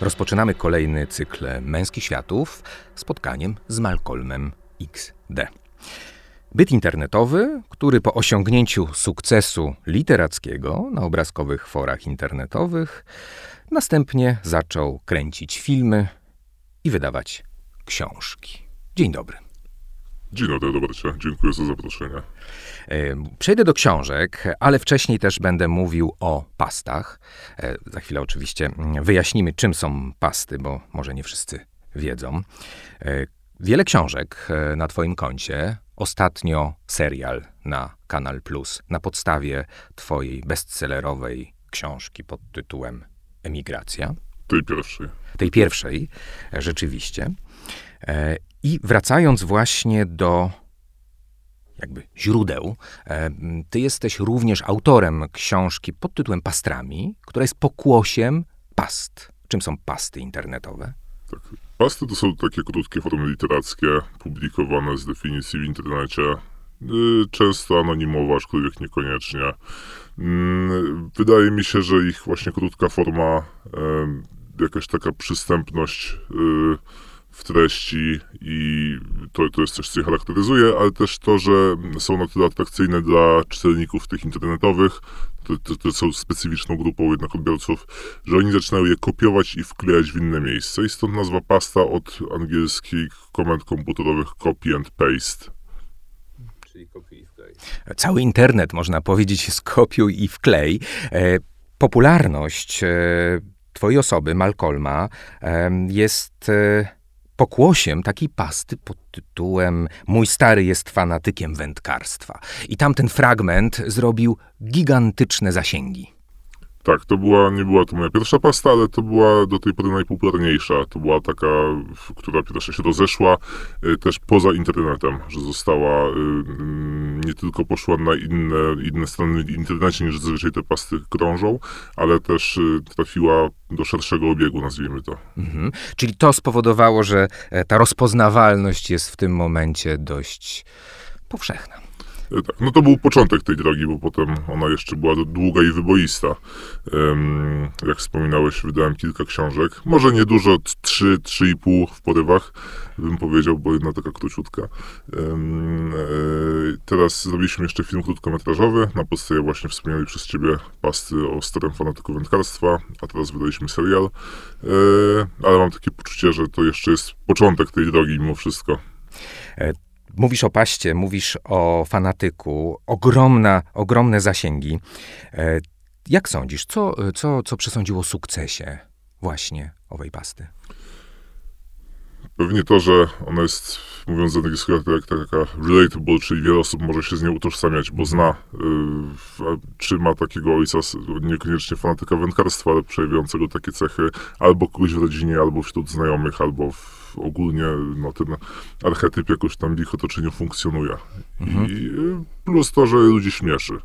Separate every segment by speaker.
Speaker 1: Rozpoczynamy kolejny cykl Męskich Światów spotkaniem z Malcolmem XD. Byt internetowy, który po osiągnięciu sukcesu literackiego na obrazkowych forach internetowych, następnie zaczął kręcić filmy i wydawać książki. Dzień dobry.
Speaker 2: Dzień dobry, Robercie. Dziękuję za zaproszenie.
Speaker 1: E, przejdę do książek, ale wcześniej też będę mówił o pastach. E, za chwilę oczywiście wyjaśnimy, czym są pasty, bo może nie wszyscy wiedzą. E, wiele książek na Twoim koncie. Ostatnio serial na Kanal Plus na podstawie Twojej bestsellerowej książki pod tytułem Emigracja.
Speaker 2: Tej pierwszej.
Speaker 1: Tej pierwszej, rzeczywiście. I wracając właśnie do jakby źródeł, e, ty jesteś również autorem książki pod tytułem Pastrami, która jest pokłosiem past. Czym są pasty internetowe?
Speaker 2: Tak. Pasty to są takie krótkie formy literackie, publikowane z definicji w internecie. Y, często anonimowe, aczkolwiek niekoniecznie. Mm, wydaje mi się, że ich właśnie krótka forma, jakaś taka przystępność y, w treści i to, to jest coś, co je charakteryzuje, ale też to, że są na tyle atrakcyjne dla czytelników tych internetowych, to, to, to są specyficzną grupą jednak odbiorców, że oni zaczynają je kopiować i wklejać w inne miejsce i stąd nazwa pasta od angielskich komend komputerowych copy and paste.
Speaker 1: Czyli kopiuj i wklej. Cały internet, można powiedzieć, jest kopiuj i wklej. E, popularność e, twojej osoby, Malcolma, e, jest e, pokłosiem takiej pasty pod tytułem Mój stary jest fanatykiem wędkarstwa. I tamten fragment zrobił gigantyczne zasięgi.
Speaker 2: Tak, to była, nie była to moja pierwsza pasta, ale to była do tej pory najpopularniejsza. To była taka, która pierwsza się rozeszła y, też poza internetem, że została, y, mm, nie tylko poszła na inne, inne strony w internecie niż zazwyczaj te pasty krążą, ale też y, trafiła do szerszego obiegu, nazwijmy to. Mhm.
Speaker 1: Czyli to spowodowało, że e, ta rozpoznawalność jest w tym momencie dość powszechna.
Speaker 2: E, tak, no to był początek tej drogi, bo potem ona jeszcze była długa i wyboista. Jak wspominałeś, wydałem kilka książek. Może nie dużo, trzy, trzy i pół w porywach, bym powiedział, bo jedna taka króciutka. E, teraz zrobiliśmy jeszcze film krótkometrażowy na podstawie właśnie wspomnianej przez ciebie pasty o starym fanatyku wędkarstwa, a teraz wydaliśmy serial. E, ale mam takie poczucie, że to jeszcze jest początek tej drogi mimo wszystko.
Speaker 1: Mówisz o paście, mówisz o fanatyku, ogromna, ogromne zasięgi. E, jak sądzisz, co, co, co przesądziło sukcesie właśnie owej pasty?
Speaker 2: Pewnie to, że ona jest, mówiąc z angielskiego, tak, taka relatable, czyli wiele osób może się z nią utożsamiać, bo zna, y, czy ma takiego ojca, niekoniecznie fanatyka wędkarstwa, ale przejawiającego takie cechy, albo kogoś w rodzinie, albo wśród znajomych, albo w ogólnie no, ten archetyp jakoś tam w ich otoczeniu funkcjonuje. Mhm. I plus to, że ludzi śmieszy.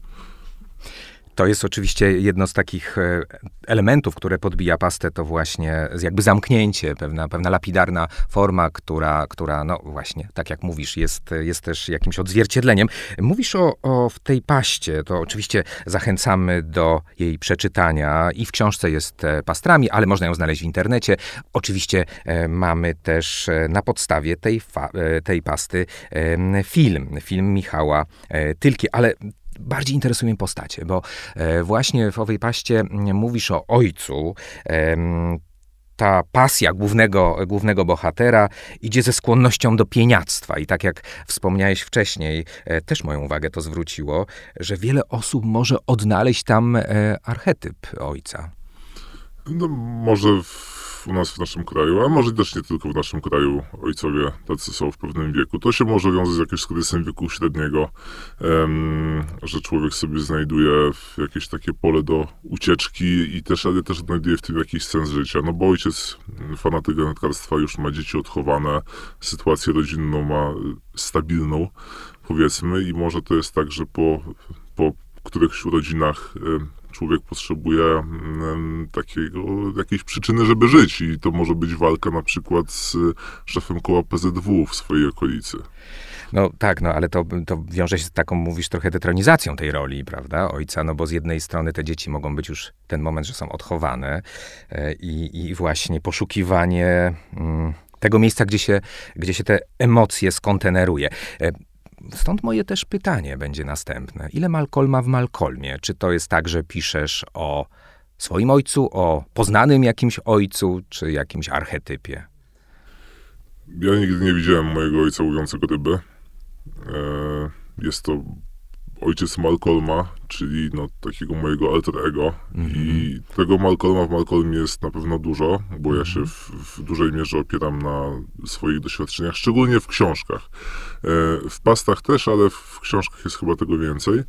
Speaker 1: To jest oczywiście jedno z takich e, elementów, które podbija pastę, to właśnie jakby zamknięcie, pewna, pewna lapidarna forma, która, która, no właśnie, tak jak mówisz, jest, jest też jakimś odzwierciedleniem. Mówisz o, o w tej paście, to oczywiście zachęcamy do jej przeczytania i w książce jest e, pastrami, ale można ją znaleźć w internecie. Oczywiście e, mamy też na podstawie tej, tej pasty film, film Michała Tylki, ale bardziej interesują mnie postacie, bo e, właśnie w owej paście mówisz o ojcu, ta pasja głównego, głównego bohatera idzie ze skłonnością do pieniactwa. I tak jak wspomniałeś wcześniej, e, też moją uwagę to zwróciło, że wiele osób może odnaleźć tam e, archetyp ojca.
Speaker 2: No, może w u nas w naszym kraju, a może też nie tylko w naszym kraju, ojcowie tacy są w pewnym wieku. To się może wiązać z jakimś kryzysem wieku średniego, że człowiek sobie znajduje jakieś takie pole do ucieczki i też, ale też znajduje w tym jakiś sens życia. No bo ojciec, fanatyk wędkarstwa, już ma dzieci odchowane, sytuację rodzinną ma stabilną, powiedzmy, i może to jest tak, że po, po którychś urodzinach człowiek potrzebuje mm, takiego, jakiejś przyczyny, żeby żyć i to może być walka na przykład z szefem koła PZW w swojej okolicy.
Speaker 1: No tak, no ale to, to wiąże się z taką, mówisz, trochę detronizacją tej roli, prawda, ojca, no bo z jednej strony te dzieci mogą być już ten moment, że są odchowane e, i, i właśnie poszukiwanie mm, tego miejsca, gdzie się, gdzie się te emocje skonteneruje. Stąd moje też pytanie będzie następne. Ile Malcolma w Malcolmie? Czy to jest tak, że piszesz o swoim ojcu, o poznanym jakimś ojcu, czy jakimś archetypie?
Speaker 2: Ja nigdy nie widziałem mojego ojca łowiącego ryby. E, jest to ojciec Malcolma, czyli no, takiego mojego alter ego. Mm -hmm. I tego Malcolma w Malcolmie jest na pewno dużo, bo ja się w, w, dużej mierze opieram na swoich doświadczeniach, szczególnie w książkach. E, w pastach też, ale w książkach jest chyba tego więcej.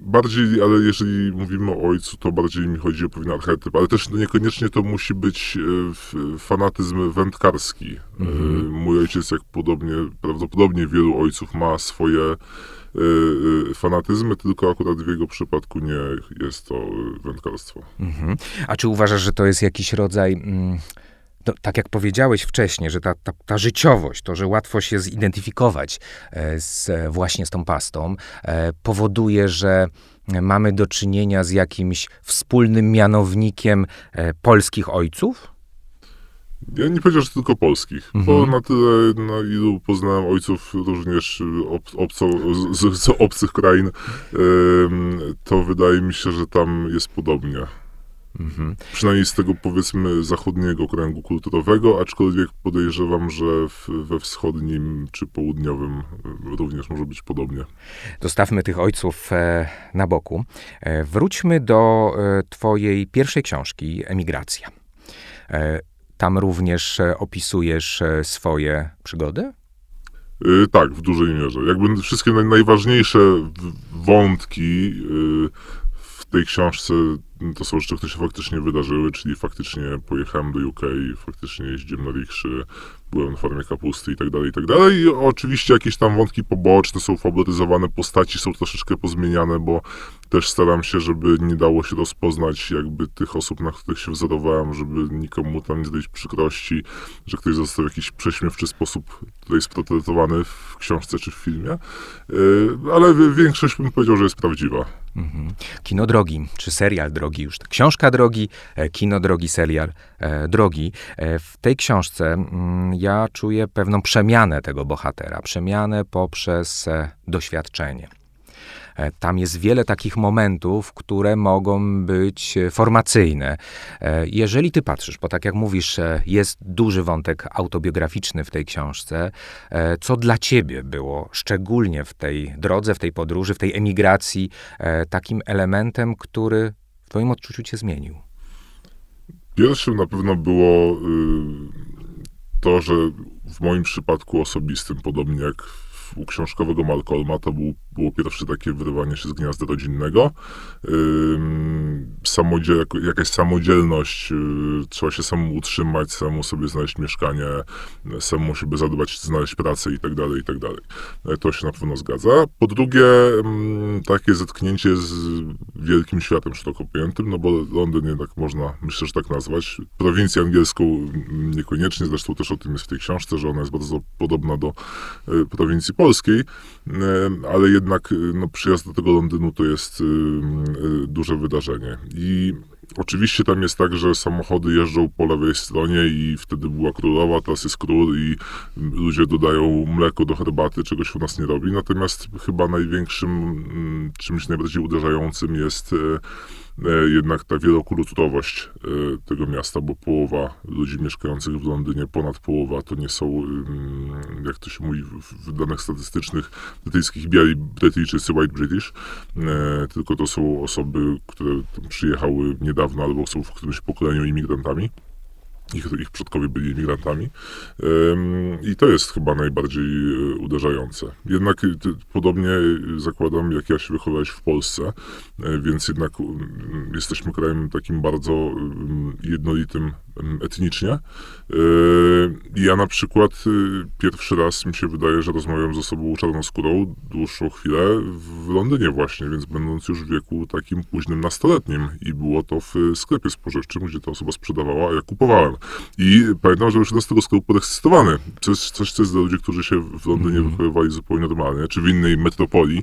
Speaker 2: Bardziej, ale jeżeli mówimy o ojcu, to bardziej mi chodzi o pewien archetyp, ale też niekoniecznie to musi być e, fanatyzm wędkarski. Mhm. Mój ojciec, jak podobnie, prawdopodobnie wielu ojców ma swoje e, e, fanatyzmy, tylko akurat w jego przypadku nie jest to wędkarstwo. Mhm.
Speaker 1: A czy uważasz, że to jest jakiś rodzaj... Mm no, tak jak powiedziałeś wcześniej, że ta, ta, ta, życiowość, to, że łatwo się zidentyfikować e, z, właśnie z tą pastą, e, powoduje, że mamy do czynienia z jakimś wspólnym mianownikiem e, polskich ojców?
Speaker 2: Ja nie powiedział, że tylko polskich, mhm. bo na tyle, na ilu poznałem ojców również ob, obco, z, z, obcych krain, to wydaje mi się, że tam jest podobnie. Mhm. Przynajmniej z tego powiedzmy zachodniego kręgu kulturowego, aczkolwiek podejrzewam, że w, we wschodnim czy południowym również może być podobnie.
Speaker 1: Dostawmy tych ojców e, na boku. E, wróćmy do e, Twojej pierwszej książki, Emigracja. E, tam również e, opisujesz e, swoje przygody?
Speaker 2: tak, w dużej mierze. Jakby wszystkie najważniejsze wątki w tej książce to są rzeczy, które się faktycznie wydarzyły, czyli faktycznie pojechałem do UK, faktycznie jeździłem na rikszy, byłem na farmie kapusty i tak dalej, i tak dalej. I oczywiście jakieś tam wątki poboczne są faworyzowane, postaci są troszeczkę pozmieniane, bo też staram się, żeby nie dało się rozpoznać jakby tych osób, na których się wzorowałem, żeby nikomu tam nie zrobić przykrości, że ktoś został w jakiś prześmiewczy sposób tutaj sportretowany w książce czy w filmie. E, ale większość bym powiedział, że jest prawdziwa. Mhm.
Speaker 1: Kino drogi, czy serial drogi już. Książka drogi, e, kino drogi, serial e, drogi. W tej książce mm, ja czuję pewną przemianę tego bohatera, przemianę poprzez doświadczenie. E, tam jest wiele takich momentów, które mogą być formacyjne. E, jeżeli ty patrzysz, bo tak jak mówisz, e, jest duży wątek autobiograficzny w tej książce, co dla ciebie było szczególnie w tej drodze, w tej podróży, w tej emigracji takim elementem, który twoim odczuciu cię zmienił?
Speaker 2: Pierwszym na pewno było y, to, że w moim przypadku osobistym, podobnie jak u książkowego Malcolma to był, było pierwsze takie wyrywanie się z gniazda rodzinnego. Samodziel, jakaś samodzielność, yy, trzeba się samemu utrzymać, samemu sobie znaleźć mieszkanie, samemu siebie zadbać, znaleźć pracę i tak dalej, i tak. E, to się na pewno zgadza. Po drugie, takie zetknięcie z wielkim światem szeroko pojętym, no bo Londyn jednak można, myślę, że tak nazwać. Prowincję angielską niekoniecznie, zresztą też o tym jest w tej książce, że ona jest bardzo podobna do e, prowincji polskiej, ale jednak e, no, przyjazd do tego Londynu to jest e, duże wydarzenie. I Oczywiście tam jest tak, że samochody jeżdżą po lewej stronie i wtedy była królowa, teraz jest król i ludzie dodają mleko do herbaty, czegoś u nas nie robi. Natomiast chyba największym, mm, czymś najbardziej uderzającym jest E, jednak ta wielokulturowość e, tego miasta, bo połowa ludzi mieszkających w Londynie, ponad połowa, to nie są, mm, jak to się mówi w danych statystycznych, brytyjskich biali Brytyjczycy, white British, e, tylko to są osoby, które przyjechały niedawno albo są w którymś pokoleniu imigrantami ich, ich przodkowie byli imigrantami. I to jest chyba najbardziej e, uderzające. Jednak e, podobnie e, zakładam, jak ja się wychowałeś w Polsce, więc jednak jesteśmy krajem takim bardzo jednolitym etnicznie. Ja na przykład pierwszy raz mi się wydaje, że rozmawiam ze sobą czarnoskórą dłuższą chwilę w Londynie właśnie, więc będąc już w wieku takim późnym nastoletnim i było to w sklepie spożywczym, gdzie ta osoba sprzedawała, a ja kupowałem. I pamiętam, że już z tego sklepu podekscytowany. Coś, coś, co jest dla ludzi, którzy się w Londynie mm. wychowywali zupełnie normalnie, czy w innej metropolii,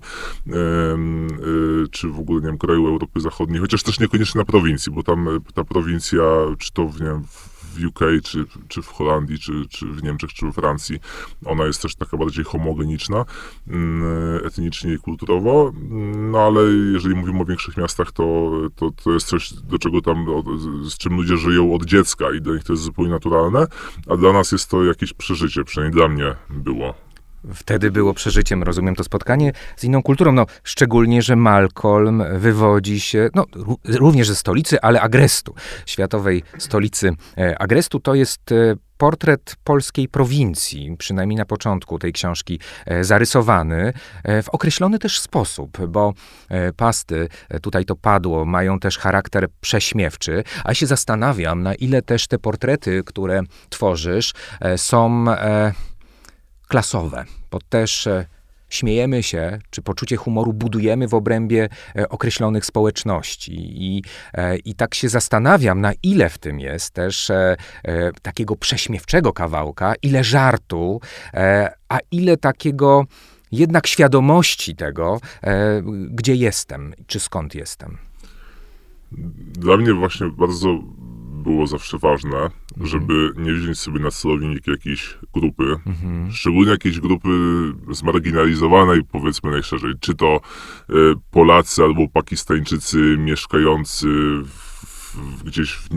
Speaker 2: czy w ogóle, nie wiem, kraju Europy Zachodniej, chociaż też niekoniecznie na prowincji, bo tam ta prowincja, czy to w, nie wiem, w UK, czy, czy w Holandii, czy, czy w Niemczech, czy we Francji, ona jest też taka bardziej homogeniczna mm, etnicznie i kulturowo, no ale jeżeli mówimy o większych miastach, to, to, to jest coś, do czego tam, z czym ludzie żyją od dziecka i dla nich to jest zupełnie naturalne, a dla nas jest to jakieś przeżycie, przynajmniej dla mnie było
Speaker 1: Wtedy było przeżyciem, rozumiem, to spotkanie z inną kulturą. No, szczególnie, że Malcolm wywodzi się no, również ze stolicy, ale Agrestu, światowej stolicy e, Agrestu. To jest e, portret polskiej prowincji, przynajmniej na początku tej książki, e, zarysowany w określony też sposób, bo pasty, tutaj to padło, mają też charakter prześmiewczy, a się zastanawiam, na ile też te portrety, które tworzysz, są klasowe, bo też e, śmiejemy się, czy poczucie humoru budujemy w obrębie e, określonych społeczności. I, e, I tak się zastanawiam, na ile w tym jest też takiego prześmiewczego kawałka, ile żartu, a ile takiego jednak świadomości tego, gdzie jestem, czy skąd jestem.
Speaker 2: Dla mnie właśnie bardzo było zawsze ważne, mhm. żeby nie wziąć sobie na celownik jakiejś grupy, mhm. szczególnie jakiejś grupy zmarginalizowanej, powiedzmy najszerzej, czy to y, Polacy albo Pakistańczycy mieszkający w, gdzieś w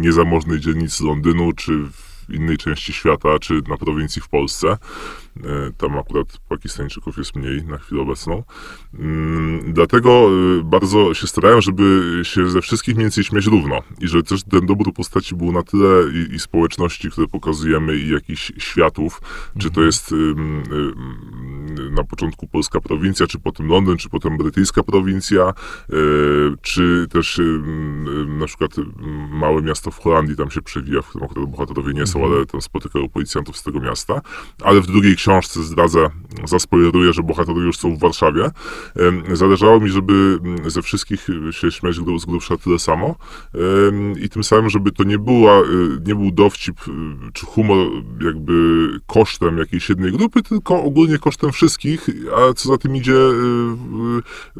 Speaker 2: niezamożnej dzielnicy Londynu, czy w innej części świata, czy na prowincji w Polsce. E, tam akurat Pakistańczyków jest mniej na chwilę obecną. Mm, dlatego e, bardzo się starałem, żeby się ze wszystkich mniej więcej śmiać równo. I że też ten dobór postaci był na tyle i, i społeczności, które pokazujemy, i jakichś światów, czy to mhm. jest na początku polska prowincja, czy potem Londyn, czy potem brytyjska prowincja, e, czy też na przykład małe miasto w Holandii tam się przewija, w którym akurat bohaterowie nie są, mhm. ale tam spotykają policjantów z tego miasta. Ale w drugiej książce zdradzę, zaspoileruję, że bohaterowie już są w Warszawie. Zależało mi, żeby mm, ze wszystkich się śmiać z grubsza tyle samo i tym samym, żeby to nie, była, y, nie był dowcip y, czy humor jakby kosztem jakiejś jednej grupy, tylko ogólnie kosztem wszystkich, a co za tym idzie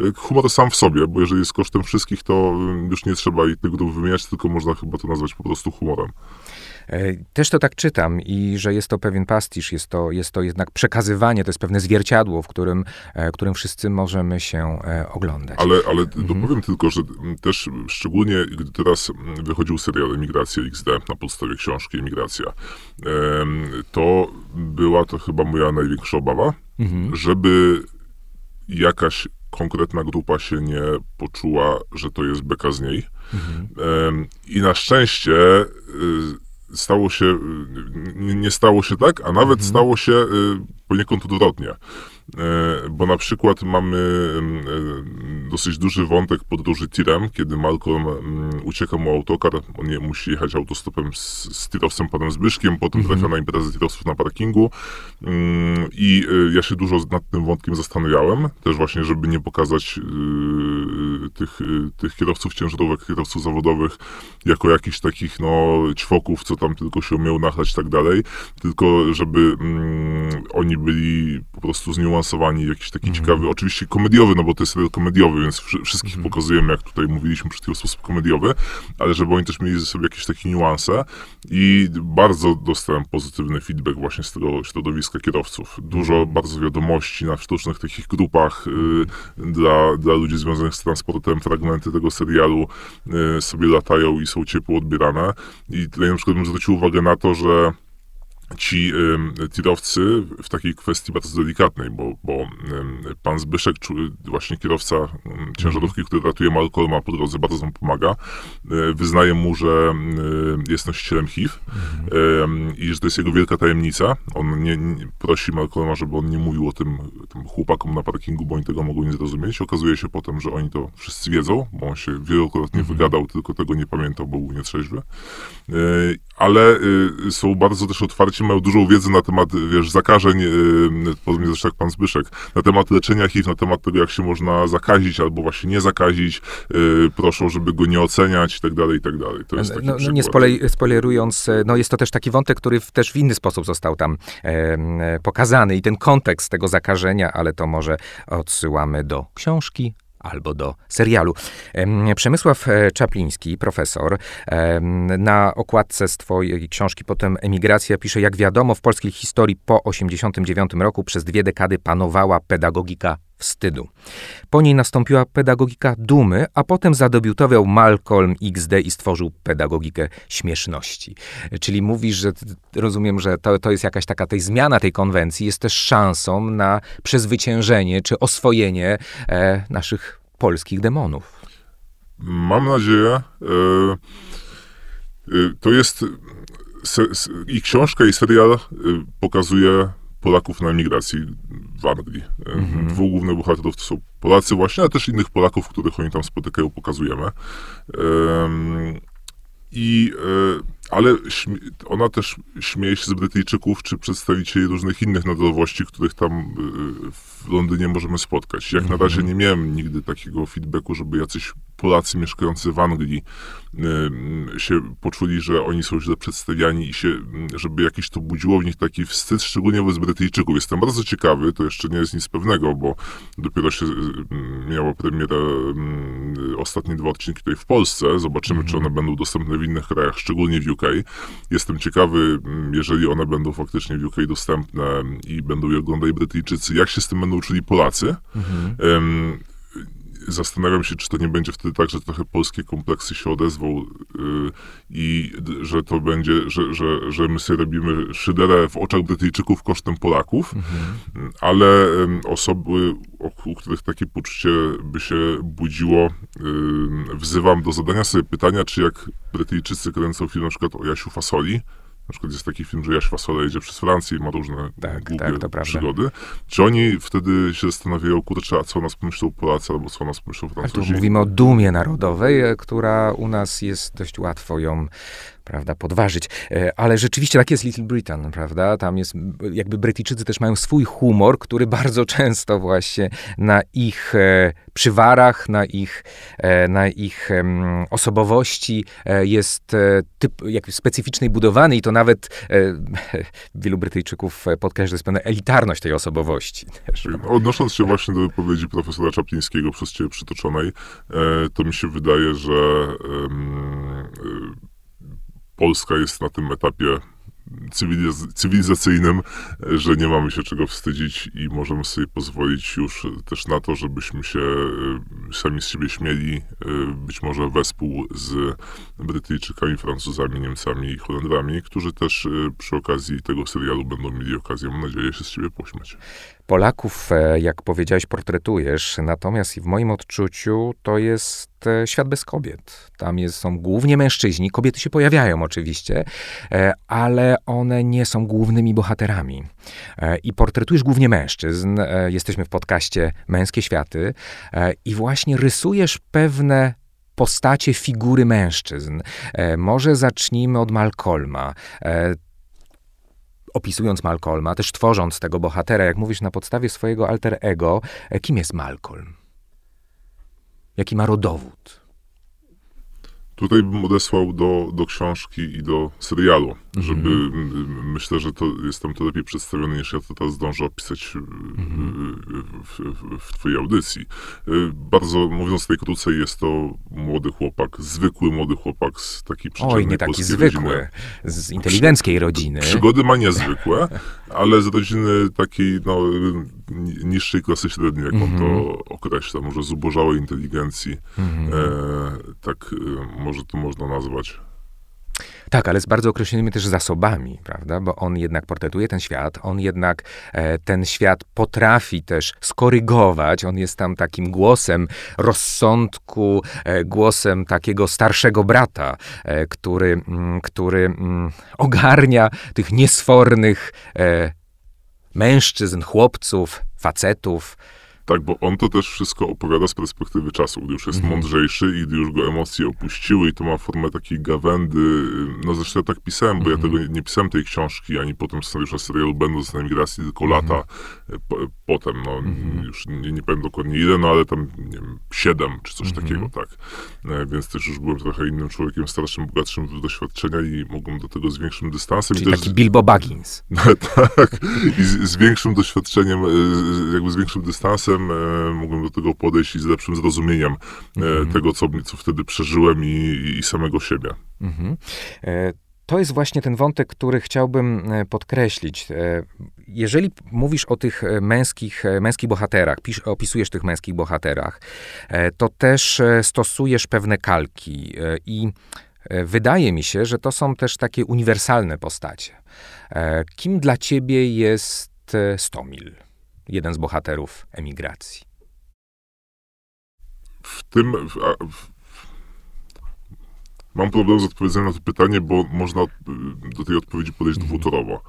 Speaker 2: y, humor sam w sobie, bo jeżeli jest kosztem wszystkich, to już nie trzeba tych grup wymieniać, tylko można chyba to nazwać po prostu humorem.
Speaker 1: E, też to tak czytam i że jest to pewien pastisz, jest to, jest to jednak przekazywanie, to jest pewne zwierciadło, w którym, e, którym wszyscy możemy się e, oglądać.
Speaker 2: Ale, ale mhm. dopowiem tylko, że też szczególnie gdy teraz wychodził serial Emigracja XD na podstawie książki Emigracja, to była to chyba moja największa obawa, mhm. żeby jakaś konkretna grupa się nie poczuła, że to jest beka z niej. Mhm. I na szczęście stało się, nie, nie stało się tak, a nawet mhm. stało się y, poniekąd odwrotnie. E, bo na przykład mamy e, dosyć duży wątek podróży tirem, kiedy Malcolm ucieka mu autokar, on nie musi jechać autostopem z, z tirowcem panem Zbyszkiem, potem trafia mhm. na imprezę tirowców na parkingu i e, ja się dużo nad tym wątkiem zastanawiałem, też właśnie, żeby nie pokazać tych, tych kierowców ciężarówek, kierowców zawodowych jako jakichś takich no ćwoków, co tam tylko się umieją nachlać i tak dalej, tylko żeby oni byli po prostu zniuansowani, jakiś taki mm. ciekawy, oczywiście komediowy, no bo to jest serial komediowy, więc wszystkich mm. pokazujemy, jak tutaj mówiliśmy przed chwilą, w sposób komediowy, ale żeby oni też mieli ze sobą jakieś takie niuanse i bardzo dostałem pozytywny feedback właśnie z tego środowiska kierowców. Dużo mm. bardzo wiadomości na sztucznych takich grupach y, dla, dla ludzi związanych z transportem, fragmenty tego serialu y, sobie latają i są ciepło odbierane i tutaj na przykład bym zwrócił uwagę na to, że ci y, tirowcy w takiej kwestii bardzo delikatnej, bo, bo y, pan Zbyszek, właśnie kierowca y, ciężarówki, który ratuje Malcolma po drodze, bardzo mu pomaga, y, wyznaje mu, że y, jest nosicielem HIV i że to jest jego wielka tajemnica. On nie, nie, prosi Malcolma, żeby on nie mówił o tym, tym chłopakom na parkingu, bo oni tego mogą nie zrozumieć. Okazuje się potem, że oni to wszyscy wiedzą, bo on się wielokrotnie mhm. wygadał, tylko tego nie pamiętał, bo był nietrzeźwy. Y, ale są bardzo też otwarci mają dużą wiedzę na temat, wiesz, zakażeń, yy, podobnie zresztą jak pan Zbyszek, na temat leczenia HIV, na temat tego, jak się można zakazić albo właśnie nie zakazić, yy, proszą, żeby go nie oceniać i tak dalej, i tak dalej. To jest taki no,
Speaker 1: no nie spolej, spoilerując, e, no jest to też taki wątek, który w, też w inny sposób został tam e, pokazany i ten kontekst tego zakażenia, ale to może odsyłamy do książki albo do serialu. Przemysław e, Czapliński, profesor, na okładce swojej książki Potem emigracja pisze, jak wiadomo, w polskiej historii po 1989 roku przez dwie dekady panowała pedagogika wstydu. Po niej nastąpiła pedagogika dumy, a potem zadebiutował Malcolm XD i stworzył pedagogikę śmieszności. Czyli mówisz, że rozumiem, że to, to jest jakaś taka tej zmiana tej konwencji, jest też szansą na przezwyciężenie czy oswojenie e, naszych polskich demonów.
Speaker 2: Mam nadzieję. E, e, to jest se, se, i książka, i serial e, pokazuje Polaków na emigracji w Anglii. Mhm. Dwóch głównych bohaterów to są Polacy właśnie, ale też innych Polaków, których oni tam spotykają, pokazujemy. I, e, ale ona też śmieje się z Brytyjczyków, czy przedstawicieli różnych innych narodowości, których tam e, w Londynie możemy spotkać. Jak na razie mhm. nie miałem nigdy takiego feedbacku, żeby jacyś Polacy mieszkający w Anglii y, się poczuli, że oni są źle przedstawiani i się, żeby jakiś to budziło w nich taki wstyd, szczególnie wobec Brytyjczyków. Jestem bardzo ciekawy, to jeszcze nie jest nic pewnego, bo dopiero się y, miało premierę ostatnie dwa odcinki tutaj w Polsce. Zobaczymy, czy mhm. one będą dostępne w innych krajach, szczególnie w UK. Jestem ciekawy, jeżeli one będą faktycznie w UK dostępne i będą je oglądali Brytyjczycy, jak się z tym będą czuli Polacy. Mhm zastanawiam się, czy to nie będzie wtedy tak, że trochę polskie kompleksy się odezwą yy, i że to będzie, że, że, że my sobie robimy szyderę w oczach Brytyjczyków kosztem Polaków, mhm. ale yy, osoby, u których takie poczucie by się budziło, yy, wzywam do zadania sobie pytania, czy jak Brytyjczycy kręcą film na przykład o Jasiu Fasoli, na przykład jest taki film, że Jaś Fasola jedzie przez Francję i ma różne tak, głupie tak, przygody. Czy oni wtedy się zastanawiają, kurczę, a co nas pomyślą Polacy, albo co nas pomyślą Francuzi?
Speaker 1: Ale tu mówimy o dumie narodowej, która u nas jest dość łatwo ją prawda, podważyć. E, ale rzeczywiście tak jest Little Britain, prawda? Tam jest, jakby Brytyjczycy też mają swój humor, który bardzo często właśnie na ich e, przywarach, na ich, e, na ich osobowości jest typ jak specyficznej budowany i to nawet wielu Brytyjczyków podkreśla, że jest pewna elitarność tej osobowości.
Speaker 2: Odnosząc się właśnie do wypowiedzi profesora Czaplińskiego przez ciebie przytoczonej, to mi się wydaje, że Polska jest na tym etapie cywiliz cywilizacyjnym, że nie mamy się czego wstydzić i możemy sobie pozwolić już też na to, żebyśmy się e, sami z siebie śmieli, e, być może wespół z Brytyjczykami, Francuzami, Niemcami i Holendrami, którzy też e, przy okazji tego serialu będą mieli okazję, mam nadzieję, się z siebie pośmiać.
Speaker 1: Polaków, jak powiedziałeś, portretujesz, natomiast w moim odczuciu to jest świat bez kobiet. Tam jest, są głównie mężczyźni, kobiety się pojawiają oczywiście, ale one nie są głównymi bohaterami. E, I portretujesz głównie mężczyzn. E, jesteśmy w podcaście Męskie Światy e, i właśnie rysujesz pewne postacie, figury mężczyzn. Może zacznijmy od Malcolma opisując Malcolma, też tworząc tego bohatera, jak mówisz, na podstawie swojego alter ego, kim jest Malcolm? Jaki ma rodowód?
Speaker 2: Tutaj bym odesłał do, do książki i do serialu, mm -hmm. żeby myślę, że to jestem to lepiej przedstawiony niż ja to teraz zdążę opisać mm -hmm. w, w, w, twojej audycji. Y, bardzo, mówiąc najkrócej, jest to młody chłopak, zwykły młody chłopak z takiej przyczepnej
Speaker 1: Oj, nie taki zwykły, z inteligenckiej rodziny.
Speaker 2: Przygody ma niezwykłe, ale z rodziny takiej, no, niższej klasy średniej, jak mm -hmm. on to mhm. określa, może zubożałej inteligencji. Mhm. E, tak, e, może to można nazwać.
Speaker 1: Tak, ale z bardzo określonymi też zasobami, prawda? Bo on jednak portretuje ten świat, on jednak e, ten świat potrafi też skorygować, on jest tam takim głosem rozsądku, e, głosem takiego starszego brata, e, który, m, mm, który m, mm, ogarnia tych niesfornych e, mężczyzn, chłopców, facetów,
Speaker 2: tak, bo on to też wszystko opowiada z perspektywy czasu, gdy już jest -hmm. mądrzejszy i gdy już go emocje opuściły i to ma formę takiej gawędy. No zresztą ja tak pisałem, bo -hmm. ja mhm. tego nie pisałem tej książki, ani potem scenariusza serialu będąc na emigracji, tylko -hmm. lata po, potem, no mhm. już nie, nie pamiętam dokładnie ile, no ale tam, nie wiem, siedem czy coś mhm. takiego, tak. E, więc też już byłem trochę innym człowiekiem, starszym, bogatszym w doświadczenia i mogłem do tego z większym dystansem.
Speaker 1: Czyli
Speaker 2: też,
Speaker 1: taki Bilbo Baggins.
Speaker 2: tak, i z, z większym doświadczeniem, e, jakby z większym dystansem e, mogłem do tego podejść i z lepszym zrozumieniem e, mhm. tego, co, co wtedy przeżyłem i, i samego siebie. Mhm.
Speaker 1: E, to jest właśnie ten wątek, który chciałbym podkreślić. Jeżeli mówisz o tych męskich, męskich bohaterach, pisz, opisujesz tych męskich bohaterach, to też stosujesz pewne kalki i wydaje mi się, że to są też takie uniwersalne postacie. Kim dla ciebie jest Stomil? Jeden z bohaterów emigracji.
Speaker 2: W tym. W, w, mam problem z odpowiedzeniem na to pytanie, bo można do tej odpowiedzi podejść mhm. dwutorowo.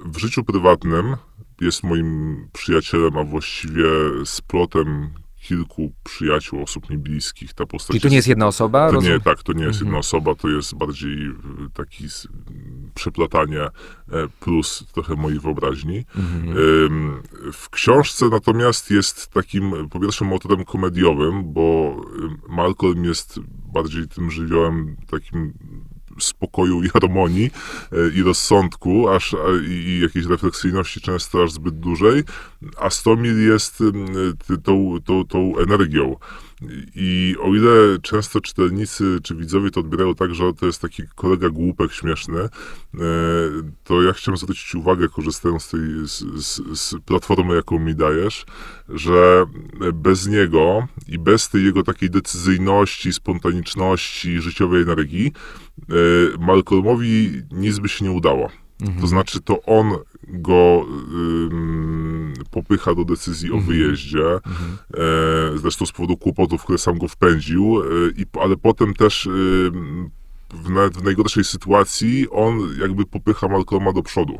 Speaker 2: W życiu prywatnym jest moim przyjacielem, a właściwie splotem kilku przyjaciół, osób mi bliskich. Ta postać
Speaker 1: I to nie jest jedna osoba?
Speaker 2: To nie, tak, to nie jest mhm. jedna osoba, to jest bardziej e, taki przeplatanie e, plus trochę mojej wyobraźni. Mhm. W książce natomiast jest takim, po pierwsze, motorem komediowym, bo Malcolm jest bardziej tym żywiołem takim spokoju i harmonii e, i rozsądku, aż i, jakiejś refleksyjności często aż zbyt dużej, a Stomil jest tą, tą, tą energią. I o ile często czytelnicy czy widzowie to odbierają tak, że to jest taki kolega głupek śmieszny, e, to ja chciałem zwrócić uwagę, korzystając z tej z, z, platformy, jaką mi dajesz, że bez niego i bez tej jego takiej decyzyjności, spontaniczności, życiowej energii, e, Malcolmowi nic by się nie udało. Mhm. To znaczy, to on go popycha do decyzji mhm. o wyjeździe, mhm. e, zresztą z powodu kłopotów, które sam go wpędził, e, i, ale potem też w, w najgorszej sytuacji on jakby popycha Malcolma do przodu.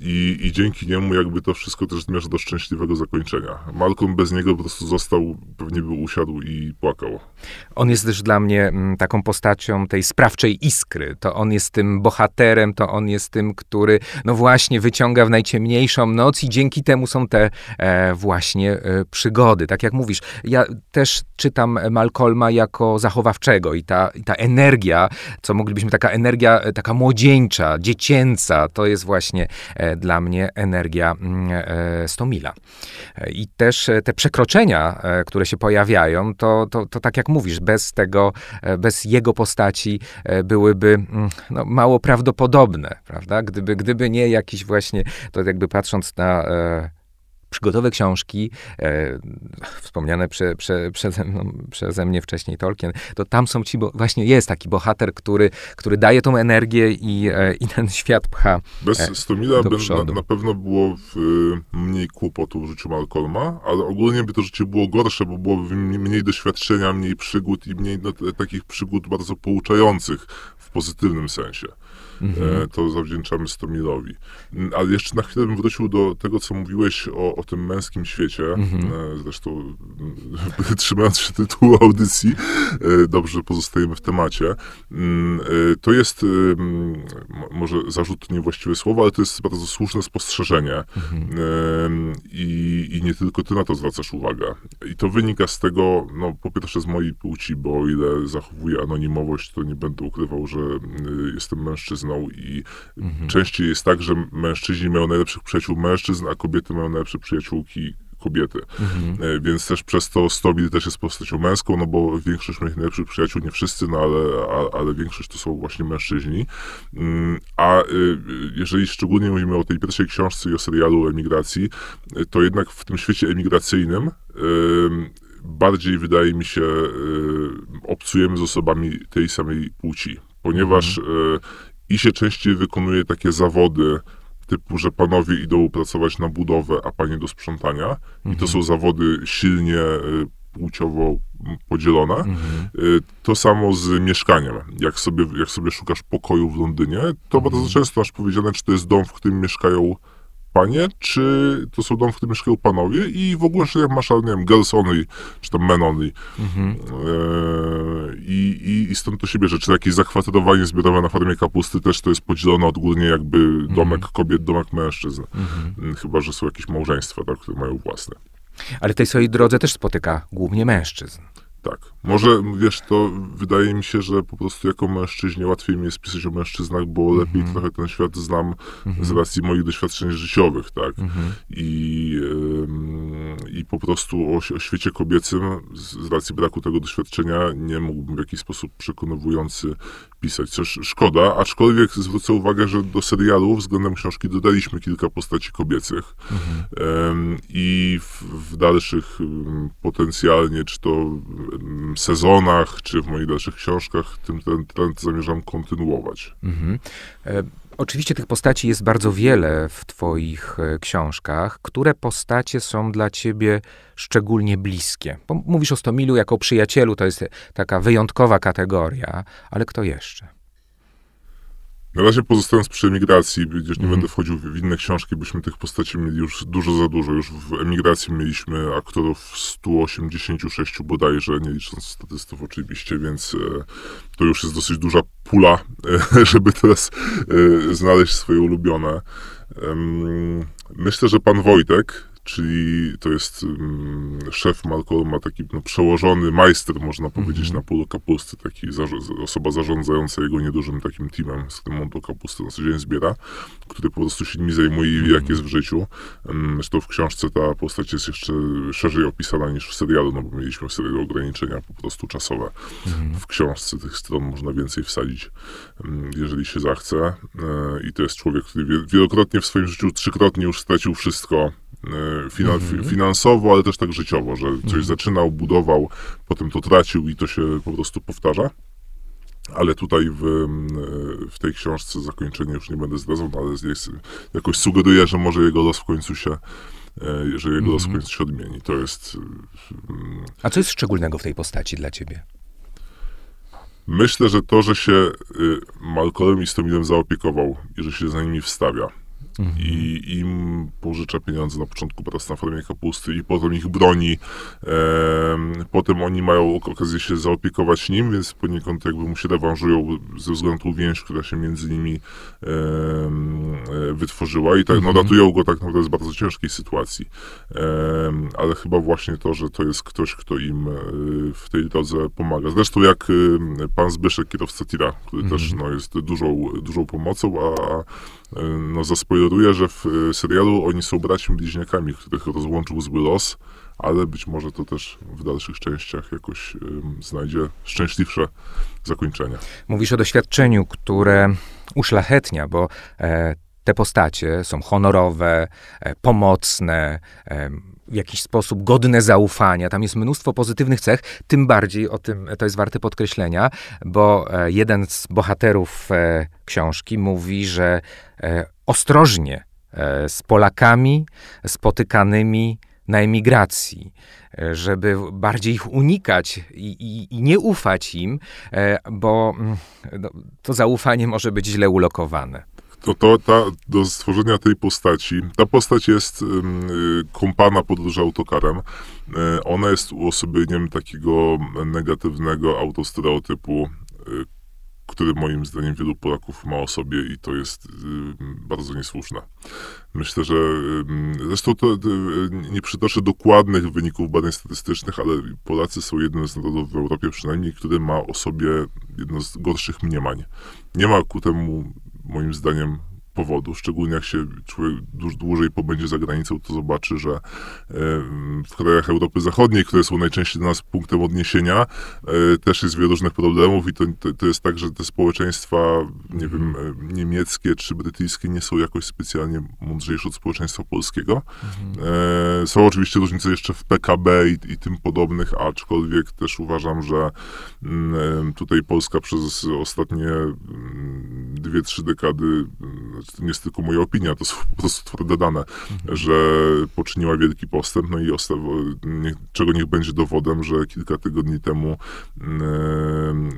Speaker 2: I, I dzięki niemu jakby to wszystko też zmierza do szczęśliwego zakończenia. Malcolm bez niego po prostu został, pewnie by usiadł i płakał.
Speaker 1: On jest też dla mnie mm, taką postacią tej sprawczej iskry. To on jest tym bohaterem, to on jest tym, który no właśnie wyciąga w najciemniejszą noc i dzięki temu są te e, właśnie e, przygody. Tak jak mówisz, ja też czytam Malcolma jako zachowawczego i ta, i ta energia, co moglibyśmy, taka energia, e, taka młodzieńcza, dziecięca, to jest właśnie e, dla mnie energia mm, e, Stomila. I też te przekroczenia, które się pojawiają, to, to, to tak jak mówisz, bez tego, bez jego postaci byłyby mm, no, mało prawdopodobne, prawda? Gdyby, gdyby nie jakiś właśnie, to jakby patrząc na przygotowe książki, e, wspomniane prze, prze, przeze, mną, przeze mnie wcześniej Tolkien, to tam są ci, bo właśnie jest taki bohater, który, który daje tą energię i, e, i ten świat pcha
Speaker 2: Bez e, Stomila by na, na, pewno było w, mniej kłopotów w życiu Malcolma, ale ogólnie by to życie było gorsze, bo byłoby mniej doświadczenia, mniej przygód i mniej no, takich przygód bardzo pouczających w pozytywnym sensie. Mhm. To zawdzięczamy Stomilowi. Mm, ale jeszcze na chwilę bym wrócił do tego, co mówiłeś o, o tym męskim świecie. Mhm. E, zresztą mm, trzymając się tytułu audycji, e, dobrze pozostajemy w temacie. Mm, e, to jest może zarzut niewłaściwe słowo, ale to jest bardzo słuszne spostrzeżenie. Mhm. I, I nie tylko ty na to zwracasz uwagę. I to wynika z tego, no po pierwsze z mojej płci, bo o ile zachowuję anonimowość, to nie będę ukrywał, że jestem mężczyzną i mhm. częściej jest tak, że mężczyźni mają najlepszych przyjaciół mężczyzn, a kobiety mają najlepsze przyjaciółki kobiety. Mhm. E, więc też przez to Stobil też jest postacią męską, no bo większość moich najlepszych przyjaciół, nie wszyscy, no ale, a, ale większość to są właśnie mężczyźni. Mm, a y, jeżeli szczególnie mówimy o tej pierwszej książce i o serialu emigracji, y, to jednak w tym świecie emigracyjnym bardziej wydaje mi się, obcujemy z osobami tej samej płci ponieważ
Speaker 1: Mhm.
Speaker 2: I się częściej wykonuje takie zawody, typu, że panowie idą pracować na budowę, a panie do sprzątania. I to są zawody silnie e, płciowo podzielone.
Speaker 1: Mhm.
Speaker 2: Y, To samo z mieszkaniem. Jak sobie, jak sobie szukasz pokoju w Londynie, to bardzo często masz powiedziane, czy to jest dom, w którym mieszkają panie, czy to są dom, w którym mieszkają panowie i w ogóle jak masz, nie wiem, girls only, czy tam men only.
Speaker 1: Mhm.
Speaker 2: Eee, I, i, stąd to się bierze. Czy jakieś zakwaterowanie zbiorowe na farmie kapusty też to jest podzielone odgórnie jakby domek kobiet, domek mężczyzn. Mm, Chyba, że są jakieś małżeństwa, tak, które mają własne.
Speaker 1: Ale tej swojej drodze też spotyka głównie mężczyzn.
Speaker 2: Tak. Może, wiesz, to wydaje mi się, że po prostu jako mężczyźnie łatwiej mi jest pisać o mężczyznach, bo lepiej trochę ten świat znam z racji moich doświadczeń życiowych, tak? I, ym, I po prostu o, o świecie kobiecym z, z racji braku tego doświadczenia nie mógłbym w jakiś sposób przekonywujący pisać, co sz- szkoda, aczkolwiek zwrócę uwagę, że do serialu względem książki dodaliśmy kilka postaci kobiecych. Em, i w, w dalszych potencjalnie, czy to sezonach, czy w moich dalszych książkach, tym ten trend zamierzam kontynuować.
Speaker 1: Mhm. E, Oczywiście tych postaci jest bardzo wiele w Twoich e, książkach. Które postacie są dla Ciebie szczególnie bliskie? Bo mówisz o Stomilu jako przyjacielu, to jest taka wyjątkowa kategoria, ale kto jeszcze?
Speaker 2: Na razie pozostając przy emigracji, gdzieś nie będę wchodził w inne książki, byśmy tych postaci mieli już dużo za dużo. Już w emigracji mieliśmy aktorów 186 bodajże, nie licząc statystów oczywiście, więc e, to już jest dosyć duża pula, e, żeby teraz e, znaleźć swoje ulubione. Myślę, że pan Wojtek, czyli to jest um, szef Malcolma, taki no, przełożony majster, można powiedzieć, na polu kapusty, taki zarz- osoba zarządzająca jego niedużym takim teamem, z którym on tą kapustę na co dzień zbiera, który po prostu się nimi zajmuje i wie, jak jest w życiu. Um, Zresztą w książce ta postać jest jeszcze szerzej opisana niż w serialu, no bo mieliśmy w serialu ograniczenia po prostu czasowe. W książce tych stron można więcej wsadzić, um, jeżeli się zachce. E, I to jest człowiek, który wie- wielokrotnie w swoim życiu, trzykrotnie już stracił wszystko, e, fi- finansowo, ale też tak życiowo, że coś zaczynał, budował, potem to tracił i to się po prostu powtarza. Ale tutaj w, em, e, w tej książce zakończenie już nie będę zdradzał, no ale jest, jakoś sugeruję, że może jego los w końcu się, e, że jego los w końcu się odmieni. To jest mm,
Speaker 1: A co jest szczególnego w tej postaci dla Ciebie?
Speaker 2: Myślę, że to, że się y, Malcolm i Stomilem zaopiekował i że się za nimi wstawia i im pożycza pieniądze na początku pracy na farmie kapusty i potem ich broni, em, potem oni mają ok- okazję się zaopiekować nim, więc poniekąd jakby mu się rewanżują ze względu na więź, która się między nimi e, wytworzyła. I tak, no ratują go tak naprawdę z bardzo ciężkiej sytuacji, Em, ale chyba właśnie to, że to jest ktoś, kto im e, w tej drodze pomaga. Zresztą jak e, pan Zbyszek, kierowca tira, który też no, jest dużą, dużą pomocą, a, a e, no, zaspoileruję, że w e, serialu oni są braćmi bliźniakami, których rozłączył zły los, ale być może to też w dalszych częściach jakoś em, znajdzie szczęśliwsze zakończenie.
Speaker 1: Mówisz o doświadczeniu, które uszlachetnia, bo e, te postacie są honorowe, e, pomocne, e, w jakiś sposób godne zaufania. Tam jest mnóstwo pozytywnych cech, tym bardziej o tym to jest warte podkreślenia, bo e, jeden z bohaterów e, książki mówi, że e, ostrożnie z Polakami spotykanymi na emigracji, żeby bardziej ich unikać i, i, i nie ufać im, bo mm, no, to zaufanie może być źle ulokowane.
Speaker 2: To, to ta, do stworzenia tej postaci, ta postać jest y, kompana podróży autokarem. Y, ona jest uosobieniem takiego negatywnego autostereotypu, y, który moim zdaniem wielu Polaków ma o sobie i to jest y, bardzo niesłuszne. Myślę, że zresztą to nie przytoczę dokładnych wyników badań statystycznych, ale Polacy są jednym z narodów w Europie przynajmniej, który ma o sobie jedno z gorszych mniemań. Nie ma ku temu moim zdaniem powodu. Szczególnie jak się człowiek dłużej pobędzie za granicą, to zobaczy, że w krajach Europy Zachodniej, które są najczęściej dla nas punktem odniesienia, też jest wiele różnych problemów i to, to, to jest tak, że te społeczeństwa, nie wiem, mhm. niemieckie czy brytyjskie nie są jakoś specjalnie mądrzejsze od społeczeństwa polskiego. Mhm. Są oczywiście różnice jeszcze w PKB i, i tym podobnych, aczkolwiek też uważam, że mm, tutaj Polska przez ostatnie mm, dwie, trzy dekady, znaczy to nie jest tylko moja opinia, to są po prostu twarde dane, mhm. że poczyniła wielki postęp, no i czego niech będzie dowodem, że kilka tygodni temu mm,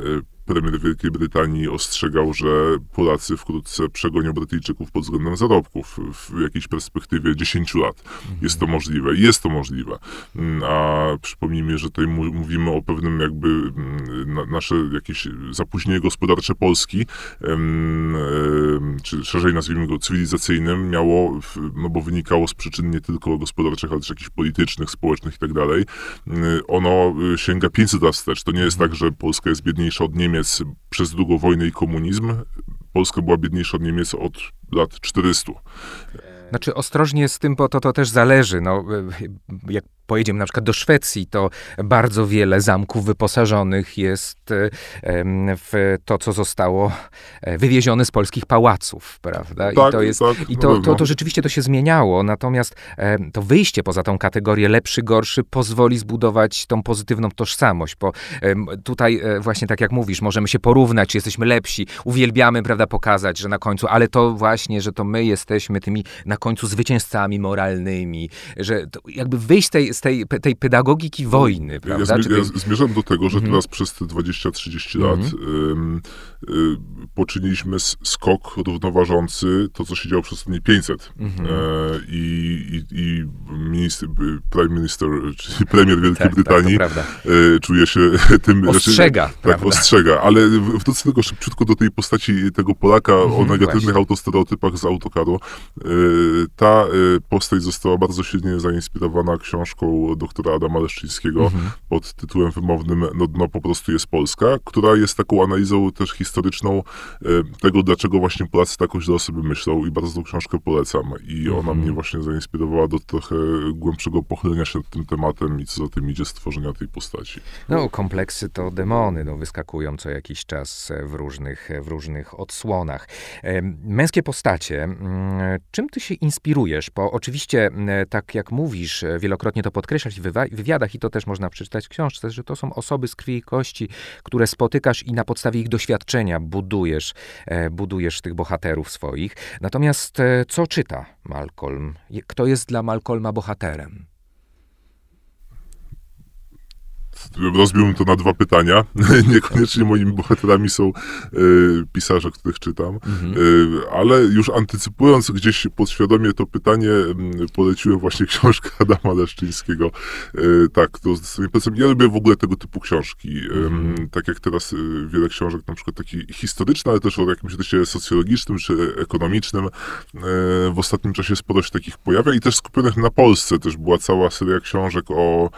Speaker 2: premier Wielkiej Brytanii ostrzegał, że Polacy wkrótce przegonią Brytyjczyków pod względem zarobków w jakiejś perspektywie 10 lat. Jest to możliwe. Jest to możliwe. Mm, a przypomnijmy, że tutaj mówimy o pewnym jakby mm, nasze jakieś zapóźnienie gospodarcze Polski, czy szerzej nazwijmy go cywilizacyjnym, miało, no bo wynikało z przyczyn nie tylko gospodarczych, ale też jakichś politycznych, społecznych i tak dalej. Mm, ono y, sięga 500 lat wstecz. To nie jest tak, że Polska jest biedniejsza od Niemiec, Niemiec przez długą wojnę i komunizm. Polska była biedniejsza od Niemiec od lat 400.
Speaker 1: Znaczy ostrożnie z tym, bo to, to też zależy. No, jak pojedziemy na przykład do Szwecji, to bardzo wiele zamków wyposażonych jest w to, co zostało e, wywiezione z polskich pałaców, prawda?
Speaker 2: Tak,
Speaker 1: I to jest,
Speaker 2: tak,
Speaker 1: i to, to, to rzeczywiście to się zmieniało, natomiast to wyjście poza tą kategorię lepszy, gorszy pozwoli zbudować tą pozytywną tożsamość, bo tutaj e, właśnie tak jak mówisz, możemy się porównać, czy jesteśmy lepsi, uwielbiamy, prawda, pokazać, że na końcu, ale to właśnie, że to my jesteśmy tymi na końcu zwycięzcami moralnymi, że jakby wyjść z tej, z tej, tej pedagogiki wojny, prawda?
Speaker 2: Ja, ja zmierzam do tego, że -hmm. teraz przez te 20-30 lat y, y, poczyniliśmy skok równoważący to, co się działo przez ostatnie 500. Mm -hmm. e, i, i, minister, prime minister, czyli premier Wielkiej tak, tak Brytanii tak, e, czuje się tym...
Speaker 1: Ostrzega,
Speaker 2: znaczy, Tak, ostrzega, ale wrócę tylko szybciutko do tej postaci tego Polaka o mhm, negatywnych właśnie. autostereotypach z autokaru. E, ta postać została bardzo silnie zainspirowana książką doktora Adama Leszczyńskiego mhm. pod tytułem wymownym No dno po prostu jest Polska, która jest taką analizą też historyczną e, tego, dlaczego właśnie Polacy taką źle o sobie myślą i bardzo tą książkę polecam. I ona mhm. mnie właśnie zainspirowała do trochę głębszego pochylenia się nad tym tematem i co za tym idzie stworzenia tej postaci.
Speaker 1: No, kompleksy to demony, no, wyskakują co jakiś czas w różnych, w różnych odsłonach. Męskie postacie, mm, czym ty się inspirujesz? Bo oczywiście, tak jak mówisz, wielokrotnie to podkreślać w wywiadach, i to też można przeczytać w książce, że to są osoby z krwi i kości, które spotykasz i na podstawie ich doświadczenia budujesz, e, budujesz tych bohaterów swoich. Natomiast e, co czyta Malcolm? Kto jest dla Malcolma bohaterem?
Speaker 2: Rozbiłbym to na dwa pytania. Niekoniecznie moimi bohaterami są y, pisarze, których czytam, mhm. y, ale już antycypując gdzieś podświadomie to pytanie, y, poleciłem właśnie książkę Adama Leszczyńskiego. Y, tak, to sobie Ja lubię w ogóle tego typu książki. Mhm. Tak jak teraz wiele książek, na przykład taki historyczny, ale też o jakimś teście socjologicznym czy ekonomicznym. W ostatnim czasie sporo się takich pojawia i też skupionych na Polsce. Też była cała seria książek o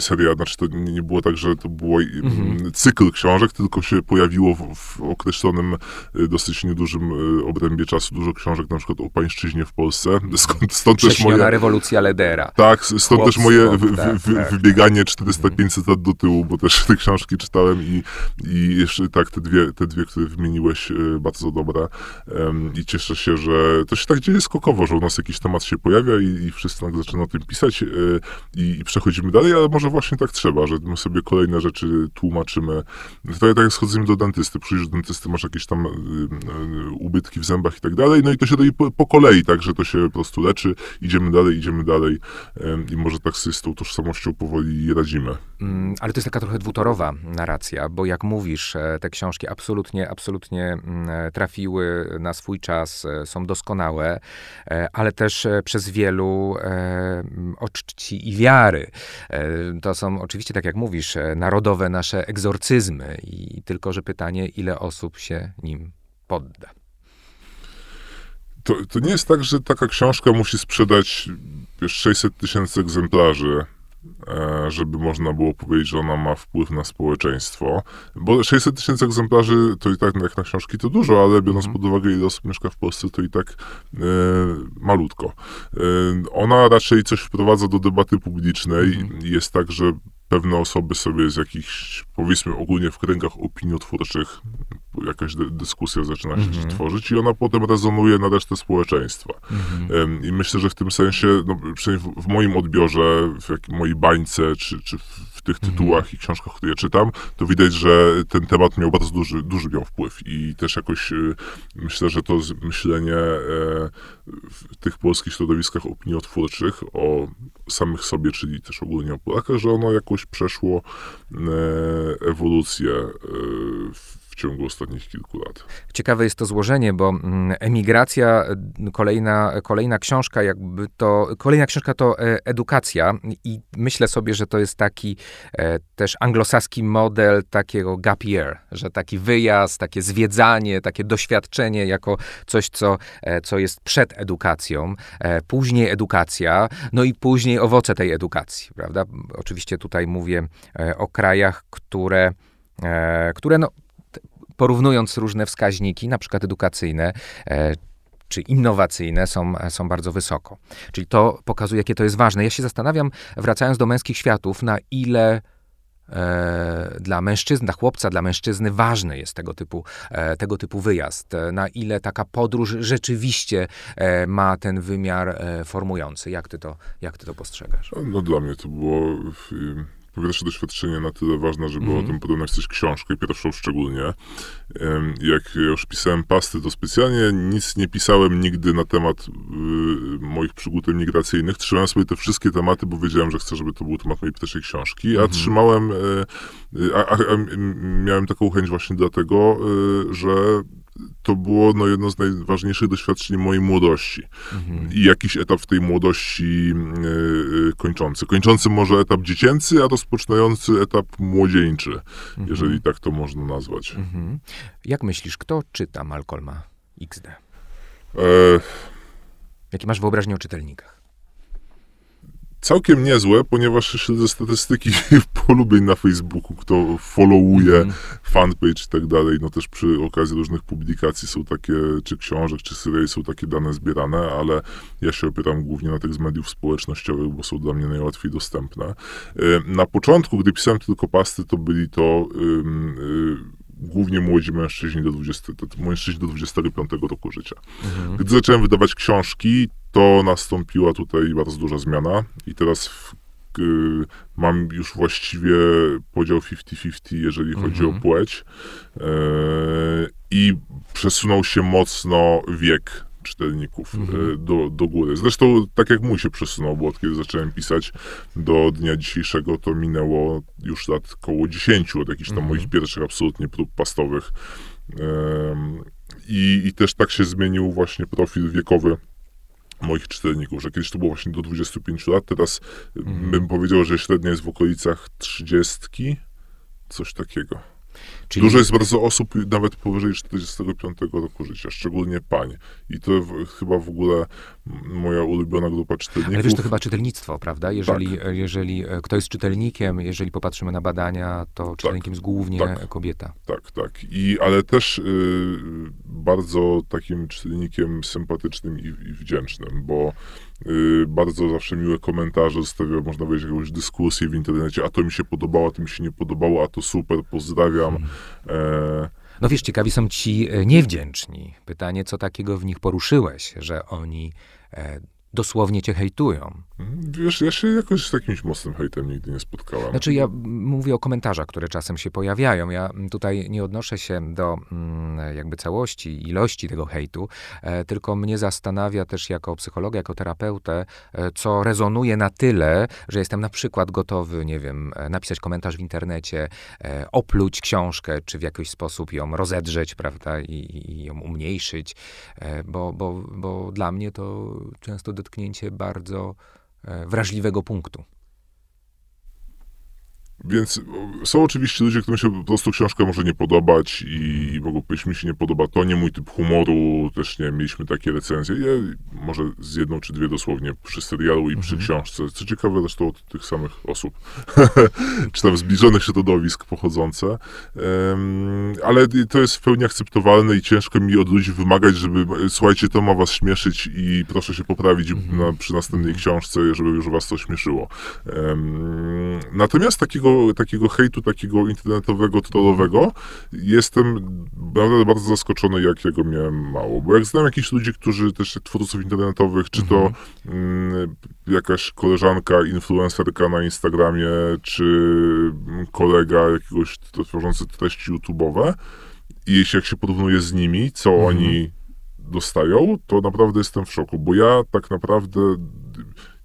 Speaker 2: seria znaczy to nie było tak, że to było mhm. cykl książek, tylko się pojawiło w, w, określonym, y, dosyć niedużym y, obrębie czasu dużo książek, na przykład o pańszczyźnie w Polsce. Skąd,
Speaker 1: stąd też moje... rewolucja Ledera.
Speaker 2: Tak, stąd Chłopstwo, też moje w, tak, w, tak. wybieganie 400-500 lat do tyłu, bo też te książki czytałem i, i jeszcze tak, te dwie, te dwie, które wymieniłeś, y, bardzo dobre. I cieszę się, że to się tak dzieje skokowo, że u nas jakiś temat się pojawia i, i wszyscy tak zaczynają o tym pisać i, i przechodzimy dalej, ale może właśnie tak trzeba, że my sobie kolejne rzeczy tłumaczymy. To tak jak schodzimy do dentysty, przyjdziesz do dentysty, masz jakieś tam y, y, ubytki w zębach i tak dalej, no i to się robi po, kolei, tak, że to się po prostu leczy, idziemy dalej, idziemy dalej i może tak z tą tożsamością powoli radzimy.
Speaker 1: Mm, ale to jest taka trochę dwutorowa narracja, bo jak mówisz, e, te książki absolutnie, absolutnie mm, e, trafiły na swój czas, e, są doskonałe, ale też przez wielu oczci i wiary. To są oczywiście, tak jak mówisz, narodowe nasze egzorcyzmy i tylko, że pytanie, ile osób się nim podda.
Speaker 2: To, to nie jest tak, że taka książka musi sprzedać 600 tysięcy egzemplarzy e, żeby można było powiedzieć, że ona ma wpływ na społeczeństwo. Bo 600 tysięcy egzemplarzy to i tak jak na książki to dużo, ale biorąc mm. pod uwagę ile osób mieszka w Polsce, to i tak e, malutko. E, ona raczej coś wprowadza do debaty publicznej. Mm. Jest tak, że pewne osoby sobie z jakichś, powiedzmy ogólnie w kręgach opiniotwórczych, jakaś dy dyskusja zaczyna się mm -hmm. tworzyć i ona potem rezonuje na resztę społeczeństwa. Mm -hmm. I myślę, że w tym sensie, no, przynajmniej w, w moim odbiorze, w mojej bańce, czy, czy w tych mhm. tytułach mm -hmm. i książkach, które czytam, to widać, że ten temat miał bardzo duży, duży miał wpływ i też jakoś y, myślę, że to myślenie e, w tych polskich środowiskach opiniotwórczych o samych sobie, czyli też ogólnie o Polakach, że ono jakoś przeszło e, ewolucję e, w ciągu ostatnich kilku lat.
Speaker 1: Ciekawe jest to złożenie, bo mm, emigracja, kolejna, kolejna książka, jakby to, kolejna książka to e, edukacja i myślę sobie, że to jest taki też anglosaski model takiego gap year, że taki wyjazd, takie zwiedzanie, takie doświadczenie jako coś, co, co jest przed edukacją, później edukacja, no i później owoce tej edukacji, prawda? Oczywiście tutaj mówię e, o krajach, które, e, które no, porównując różne wskaźniki, na przykład edukacyjne, e, czy innowacyjne są, są bardzo wysoko. Czyli to pokazuje, jakie to jest ważne. Ja się zastanawiam, wracając do męskich światów, na ile e, dla mężczyzn, dla chłopca, dla mężczyzny ważny jest tego typu, e, tego typu wyjazd. Na ile taka podróż rzeczywiście ma ten wymiar formujący. Jak ty to, jak ty to postrzegasz?
Speaker 2: No dla mnie to było pierwsze doświadczenie na tyle ważne, żeby mm. o mhm. tym potem napisać książkę, pierwszą szczególnie. Jak ja już pisałem pasty, to specjalnie nic nie pisałem nigdy na temat y, moich przygód emigracyjnych. Trzymałem sobie te wszystkie tematy, bo wiedziałem, że chcę, żeby to był temat mojej pierwszej książki, a mm. trzymałem, e, a, a, a, miałem taką chęć właśnie dlatego, e, że to było no, jedno z najważniejszych doświadczeń mojej młodości. Mhm. I jakiś etap w tej młodości yy, kończący. Kończący może etap dziecięcy, a rozpoczynający etap młodzieńczy, mhm. jeżeli tak to można nazwać. Mhm.
Speaker 1: Jak myślisz, kto czyta Malcolma XD? E... Jakie masz wyobraźnię o czytelnikach?
Speaker 2: Całkiem niezłe, ponieważ śledzę statystyki polubień na Facebooku, kto followuje mm. fanpage i tak dalej. No też przy okazji różnych publikacji są takie, czy książek, czy seriali są takie dane zbierane, ale ja się opieram głównie na tych z mediów społecznościowych, bo są dla mnie najłatwiej dostępne. Na początku, gdy pisałem tylko pasty, to byli to y, głównie młodzi mężczyźni do 20, mężczyźni do 25 roku życia. Mhm. Gdy zacząłem wydawać książki, to nastąpiła tutaj bardzo duża zmiana i teraz w, y, mam już właściwie podział 50-50, jeżeli mhm. chodzi o mhm. płeć. Y, I przesunął się mocno wiek czytelników mhm. E, do, do góry. Zresztą tak jak mój się przesunął, bo od kiedy zacząłem pisać do dnia dzisiejszego, to minęło już lat około 10 od jakichś tam mhm. moich pierwszych absolutnie prób pastowych. I, I też tak się zmienił właśnie profil wiekowy moich czytelników, że kiedyś to było właśnie do 25 lat, teraz mhm. bym powiedział, że średnia jest w okolicach 30, coś takiego. Czyli... Dużo jest bardzo osób nawet powyżej 45 roku życia, szczególnie pań. I to w, chyba w ogóle moja ulubiona grupa czytelników.
Speaker 1: Ale wiesz, to chyba czytelnictwo, prawda? Jeżeli, tak. jeżeli e, ktoś jest czytelnikiem, jeżeli popatrzymy na badania, to tak. czytelnikiem jest głównie tak. kobieta.
Speaker 2: Tak, tak. I, ale też y, bardzo takim czytelnikiem sympatycznym i, i wdzięcznym, bo y, bardzo zawsze miłe komentarze zostawia, można powiedzieć, jakąś dyskusję w internecie, a to mi się podobało, a to mi się nie podobało, a to super, pozdrawiam. Hmm. E,
Speaker 1: no wiesz, ciekawi są ci e, niewdzięczni. Pytanie, co takiego w nich poruszyłeś, że oni e, dosłownie cię hejtują.
Speaker 2: Wiesz, ja się jakoś z jakimś mocnym hejtem nigdy nie spotkałem.
Speaker 1: Znaczy ja mówię o komentarzach, które czasem się pojawiają. Ja tutaj nie odnoszę się do mm, jakby całości, ilości tego hejtu, e, tylko mnie zastanawia też jako psychologa, jako terapeutę, e, co rezonuje na tyle, że jestem na przykład gotowy, nie wiem, e, napisać komentarz w internecie, opluć książkę, czy w jakiś sposób ją rozedrzeć, prawda, i, i ją umniejszyć, bo, bo, bo dla mnie to często dotknięcie bardzo e, wrażliwego punktu.
Speaker 2: Więc są oczywiście ludzie, którym się po prostu książka może nie podobać i mogą powiedzieć, mi się nie podoba to, nie mój typ humoru, też nie mieliśmy takie recenzje, ja, może z jedną czy dwie dosłownie przy serialu i przy mhm. książce, co ciekawe zresztą od tych samych osób, czy tam zbliżonych środowisk pochodzące, um, ale to jest w pełni akceptowalne i ciężko mi od ludzi wymagać, żeby, słuchajcie, to ma was śmieszyć i proszę się poprawić mhm. na, przy następnej mhm. książce, żeby już was to śmieszyło. Um, natomiast takiego, takiego hejtu, takiego internetowego, trollowego, jestem naprawdę bardzo zaskoczony, jak ja go miałem mało. Bo jak znam jakichś ludzi, którzy też twórców internetowych, czy to mm, jakaś koleżanka, influencerka na Instagramie, czy kolega jakiegoś tworzący treści YouTube'owe, i jeśli jak się porównuje z nimi, co mhm. oni dostają, to naprawdę jestem w szoku, bo ja tak naprawdę,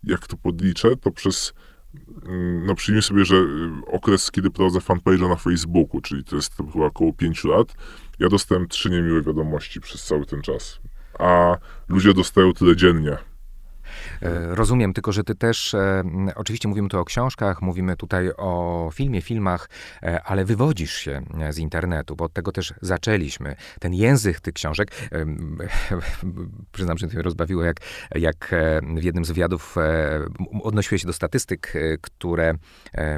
Speaker 2: jak to podliczę, to przez no przyjmij sobie, że y, okres, kiedy prowadzę fanpage'a na Facebooku, czyli to jest chyba około 5 lat, ja dostałem trzy niemiłe wiadomości przez cały ten czas. A ludzie dostają tyle dziennie.
Speaker 1: E, rozumiem, tylko że ty też, e, oczywiście mówimy tu o książkach, mówimy tutaj o filmie, filmach, e, ale wywodzisz się z internetu, bo od tego też zaczęliśmy. Ten język tych książek, przyznam, że mnie rozbawiło, jak, jak w jednym z wywiadów odnosiłeś się do statystyk, które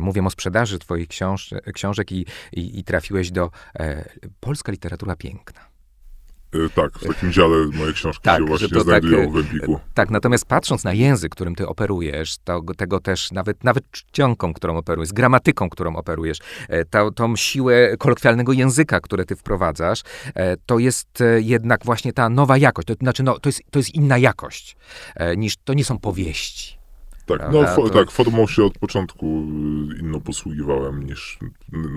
Speaker 1: mówią o sprzedaży twoich książ książek i, i, i trafiłeś do Polska literatura piękna.
Speaker 2: E, tak, w takim dziale moje książki tak, się właśnie znajdują tak, w Empiku.
Speaker 1: Tak, natomiast patrząc na język, którym ty operujesz, to, tego też nawet, nawet czcionką, którą operujesz, gramatyką, którą operujesz, e, tą, tą siłę kolokwialnego języka, które ty wprowadzasz, e, to jest jednak właśnie ta nowa jakość. To znaczy, no, to, jest, to jest inna jakość, niż to nie są powieści.
Speaker 2: Tak, no to... tak, formą się od początku y, inną posługiwałem niż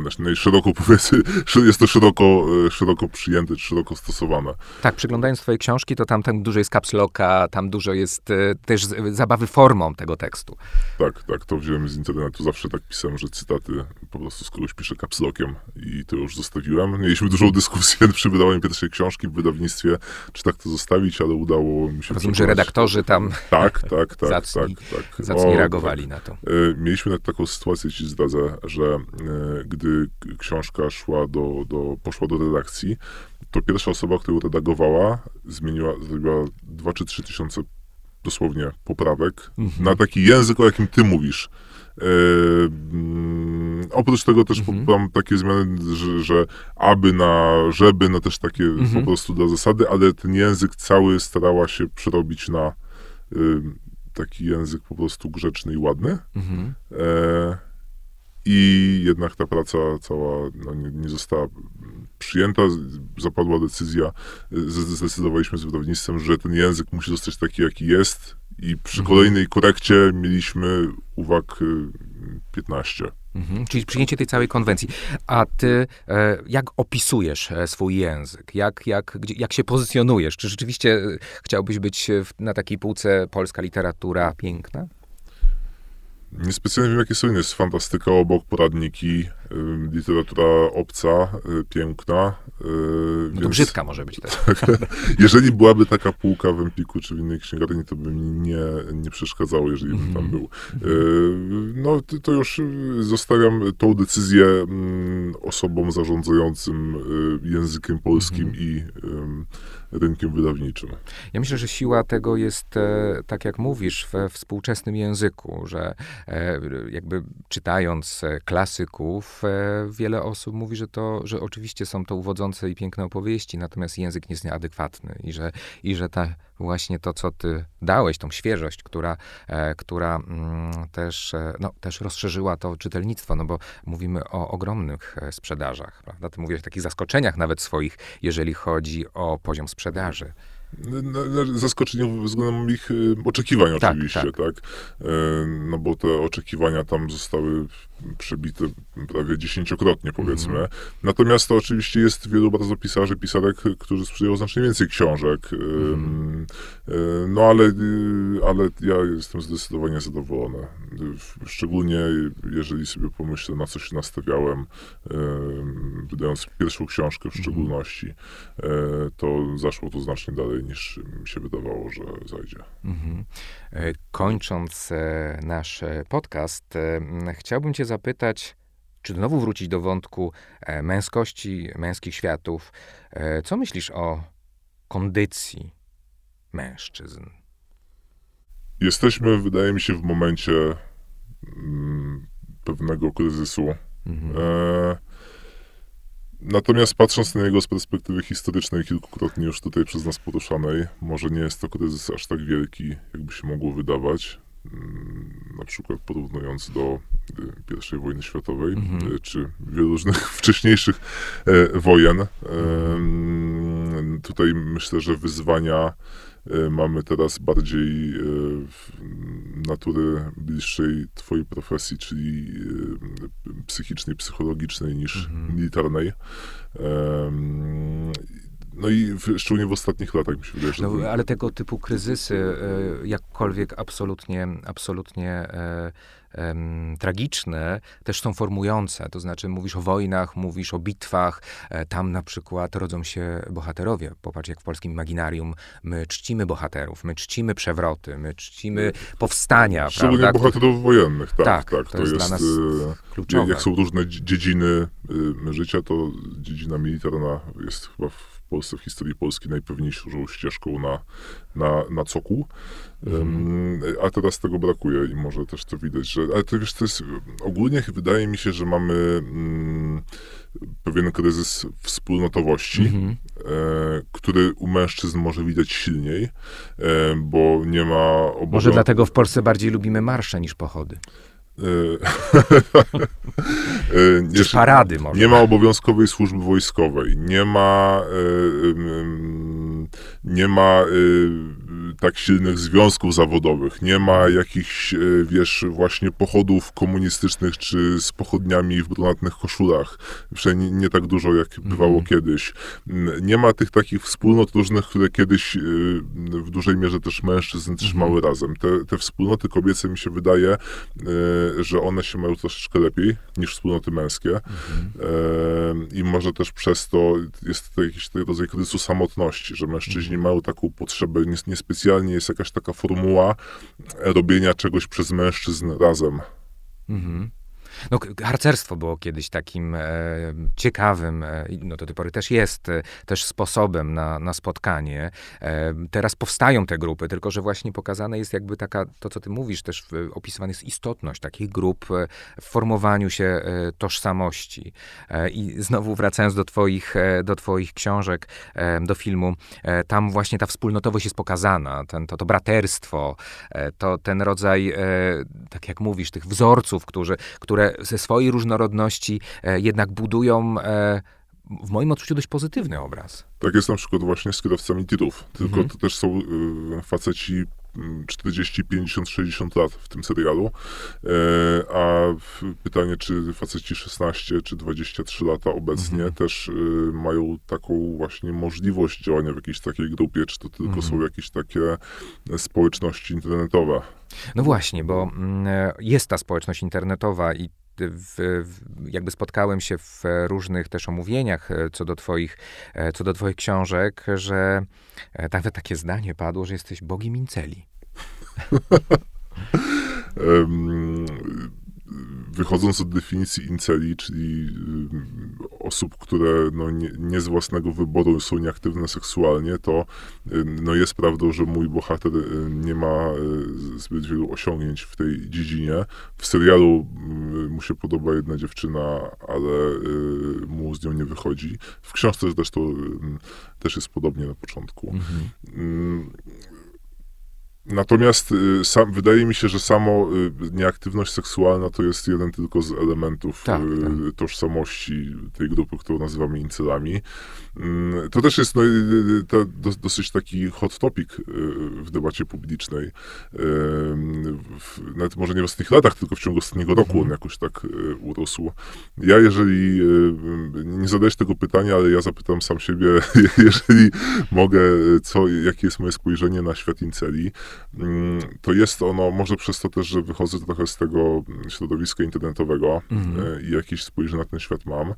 Speaker 2: znaczy szeroko powiedzmy, jest to szeroko, y, szeroko przyjęte, szeroko stosowane.
Speaker 1: Tak, przyglądając twojej książki, to tam, tam dużo jest kapsloka, tam dużo jest y, też zabawy formą tego tekstu.
Speaker 2: Tak, tak, to wziąłem z internetu, zawsze tak pisałem, że cytaty po prostu z kogoś piszę kapslokiem i to już zostawiłem. Mieliśmy dużą dyskusję przy wydawaniu pierwszej książki w wydawnictwie, czy tak to zostawić, ale udało mi się
Speaker 1: Rozumiem, że redaktorzy tam
Speaker 2: tak, tak, tak, tak, tak,
Speaker 1: zacni o, reagowali tak. na to. E,
Speaker 2: mieliśmy taką sytuację, ci zdradzę, że e, gdy książka szła do, do, poszła do redakcji, to pierwsza osoba, która redagowała, zmieniła, zrobiła dwa czy trzy tysiące dosłownie poprawek mhm. na taki język, o jakim ty mówisz. Yy, oprócz tego też mhm. mam takie zmiany, że, że, aby na żeby, no też takie mhm. po prostu dla zasady, ale ten język cały starała się przerobić na yy, taki język po prostu grzeczny i ładny. Mhm. E, I jednak ta praca cała no, nie, nie, została przyjęta. Zapadła decyzja, zdecydowaliśmy z wydawnictwem, że ten język musi zostać taki, jaki jest. I przy mhm. kolejnej korekcie mieliśmy uwag 15.
Speaker 1: Mhm, czyli przyjęcie tej całej konwencji. A ty e, jak opisujesz e, swój język? Jak, jak, gdzie, jak się pozycjonujesz? Czy rzeczywiście e, chciałbyś być w, na takiej półce polska literatura piękna?
Speaker 2: Niespecjalnie wiem, jakie są inne. Jest fantastyka obok, poradniki, literatura obca, y, piękna.
Speaker 1: Y, no więc... to brzydka może być też.
Speaker 2: jeżeli byłaby taka półka w Empiku czy w innej księgarni, to by mi nie, nie przeszkadzało, jeżeli bym tam mhm. był. Y, no to już zostawiam tą decyzję mm, osobom zarządzającym językiem polskim mhm. i rynkiem wydawniczym.
Speaker 1: Ja myślę, że siła tego jest, e, tak jak mówisz, we współczesnym języku, że e, jakby czytając e, klasyków, wiele osób mówi, że to, że oczywiście są to uwodzące i piękne opowieści, natomiast język nie jest nieadekwatny i że, i że ta właśnie to, co ty dałeś, tą świeżość, która, e, która mm, też, e, no, też rozszerzyła to czytelnictwo, no bo mówimy o ogromnych e, sprzedażach, prawda? Ty mówisz o takich zaskoczeniach nawet swoich, jeżeli chodzi o poziom sprzedaży
Speaker 2: zaskoczenie względem moich oczekiwań tak, oczywiście, tak. tak. No bo te oczekiwania tam zostały przebite prawie dziesięciokrotnie, powiedzmy. Mm. Natomiast to oczywiście jest wielu bardzo pisarzy, pisarek, którzy sprzedają znacznie więcej książek. Mm. No ale, ale ja jestem zdecydowanie zadowolony. Szczególnie jeżeli sobie pomyślę, na co się nastawiałem, wydając pierwszą książkę w mhm. szczególności, mm. to zaszło to znacznie dalej niż mi się wydawało, że zajdzie. Mm.
Speaker 1: Kończąc nasz podcast, chciałbym cię zapytać, czy znowu wrócić do wątku e, męskości, męskich światów. E, co myślisz o kondycji mężczyzn?
Speaker 2: Jesteśmy, wydaje mi się, w momencie mm, pewnego kryzysu. Mhm. E, natomiast patrząc na niego z perspektywy historycznej, kilkukrotnie już tutaj przez nas poruszanej, może nie jest to kryzys aż tak wielki, jakby się mogło wydawać. Mm, na przykład porównując do y, I wojny światowej, mhm. Y, czy wielu różnych wcześniejszych e, wojen. Tutaj myślę, że wyzwania e, mamy teraz bardziej e, natury bliższej twojej profesji, czyli psychicznej, psychologicznej niż mhm. militarnej. No i w, szczególnie w ostatnich latach mi się wydaje, że...
Speaker 1: No, ale tego typu kryzysy, e, jakkolwiek absolutnie, absolutnie e, tragiczne, też są formujące. To znaczy mówisz o wojnach, mówisz o bitwach, e, tam na przykład rodzą się bohaterowie. Popatrz, jak w polskim imaginarium my czcimy bohaterów, my czcimy przewroty, my czcimy powstania.
Speaker 2: Szczególnie prawda? bohaterów wojennych, tak. tak, tak to, to, jest, jest dla nas kluczowe. Jak są różne dziedziny życia, to dziedzina militarna jest chyba w w Polsce, w historii Polski najpewniejszą ścieżką na, na, na coku. Um, a teraz tego brakuje i może też to widać, że. Ale to wiesz, to jest. Ogólnie wydaje mi się, że mamy mm, pewien kryzys wspólnotowości, mm-hmm. e, który u mężczyzn może widać silniej, e, bo nie ma
Speaker 1: obowiązku. Może dlatego w Polsce bardziej lubimy marsze niż pochody.
Speaker 2: Czy e, parady może. Nie ma obowiązkowej służby wojskowej, nie ma, nie ma tak silnych związków zawodowych, nie ma jakichś, e, wiesz, właśnie pochodów komunistycznych, czy z pochodniami w brunatnych koszulach, przynajmniej nie tak dużo, jak bywało mm. kiedyś. Nie ma tych takich wspólnot różnych, które kiedyś e, w dużej mierze też mężczyzn trzymały mm. razem. Te, te wspólnoty kobiece mi się wydaje, e, że one się mają troszeczkę lepiej niż wspólnoty męskie mm. i może też przez to jest to jakiś rodzaj kryzysu samotności, że mężczyźni mhm. mają taką potrzebę niespecjalnie specjalnie jest jakaś taka formuła robienia czegoś przez mężczyzn razem. Mhm.
Speaker 1: No, harcerstwo było kiedyś takim e, ciekawym, e, no do tej pory też jest, e, też sposobem na, na spotkanie. E, teraz powstają te grupy, tylko że właśnie pokazane jest jakby taka, to co ty mówisz, też w, opisywana jest istotność takich grup e, w formowaniu się e, tożsamości. I znowu wracając do twoich, do twoich książek, do filmu, tam właśnie ta wspólnotowość jest pokazana, ten, to, to braterstwo, to ten rodzaj, tak jak mówisz, tych wzorców, którzy, które ze swojej różnorodności e, jednak budują e, w moim odczuciu dość pozytywny obraz.
Speaker 2: Tak jest na przykład właśnie z kierowcami tirów, tylko mhm. to też są y, faceci 40, 50, 60 lat w tym serialu. E, a pytanie, czy faceci 16 czy 23 lata obecnie mhm. też y, mają taką właśnie możliwość działania w jakiejś takiej grupie, czy to tylko mhm. są jakieś takie społeczności internetowe?
Speaker 1: No właśnie, bo mm, jest ta społeczność internetowa i w, jakby spotkałem się w różnych też omówieniach e, co do twoich, e, co do twoich książek, że e, nawet takie zdanie padło, że jesteś bogiem inceli.
Speaker 2: wychodząc od definicji inceli, czyli y, osób, które no, nie, nie, z własnego wyboru są nieaktywne seksualnie, to y, no, jest prawdą, że mój bohater y, nie ma zbyt wielu osiągnięć w tej dziedzinie. W serialu mu się podoba jedna dziewczyna, ale mu z nią nie wychodzi. W książce zresztą też jest podobnie na początku. Mhm. Natomiast y, sam, wydaje mi się, że samo y, nieaktywność seksualna to jest jeden tylko z elementów tak, y, tak. tożsamości tej grupy, którą nazywamy incylami. Mm, to też jest no, dosyć taki hot topic w debacie publicznej. Nawet może nie w ostatnich latach, tylko w ciągu ostatniego roku mhm. on jakoś tak urósł. Ja jeżeli, nie zadajesz tego pytania, ale ja zapytam sam siebie, jeżeli mogę, co, jakie jest moje spojrzenie na świat inceli, to jest ono, może przez to też, że wychodzę trochę z tego środowiska internetowego mm. i jakieś spojrzenie na ten świat mam, e,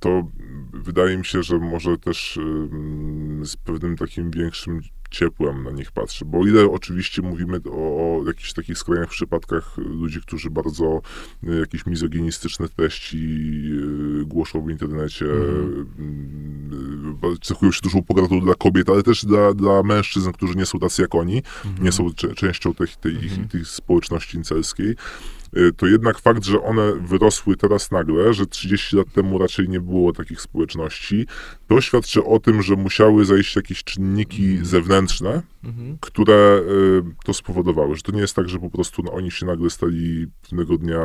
Speaker 2: to wydaje mi się, że może też z pewnym takim większym ciepłem na nich patrzę, bo ile oczywiście mówimy o, o jakichś takich skrajnych przypadkach ludzi, którzy bardzo y, jakieś mizoginistyczne treści y, głoszą w internecie, mm. cechują się dużą pogardą dla kobiet, ale też dla, dla mężczyzn, którzy nie są tacy jak oni, mm. nie są częścią tej, tej, mm. tej społeczności incelskiej, to jednak fakt, że one wyrosły teraz nagle, że 30 lat temu raczej nie było takich społeczności, to świadczy o tym, że musiały zajść jakieś czynniki mhm. zewnętrzne, mhm. które y, to spowodowały. Że to nie jest tak, że po prostu no, oni się nagle stali pewnego dnia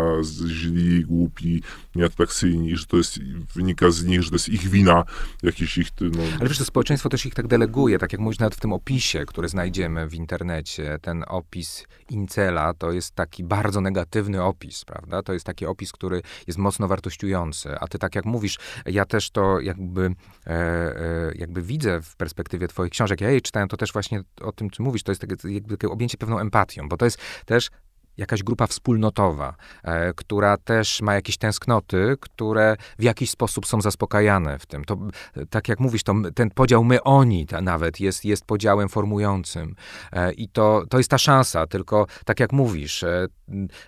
Speaker 2: źli, głupi, nieatrakcyjni, że to jest, wynika z nich, że to jest ich wina, jakieś ich... No...
Speaker 1: Ale wiesz, to społeczeństwo też ich tak deleguje, tak jak mówisz nawet w tym opisie, który znajdziemy w internecie, ten opis Incela to jest taki bardzo negatywny opis, prawda? To jest taki opis, który jest mocno wartościujący, a ty tak jak mówisz, ja też to jakby, e, e, jakby widzę w perspektywie twoich książek, ja jej czytałem, to też właśnie o tym, co mówisz, to jest takie, jakby takie objęcie pewną empatią, bo to jest też jakaś grupa wspólnotowa, e, która też ma jakieś tęsknoty, które w jakiś sposób są zaspokajane w tym. To, tak jak mówisz, to ten podział my-oni nawet jest, jest podziałem formującym. E, I to, to jest ta szansa, tylko tak jak mówisz, e,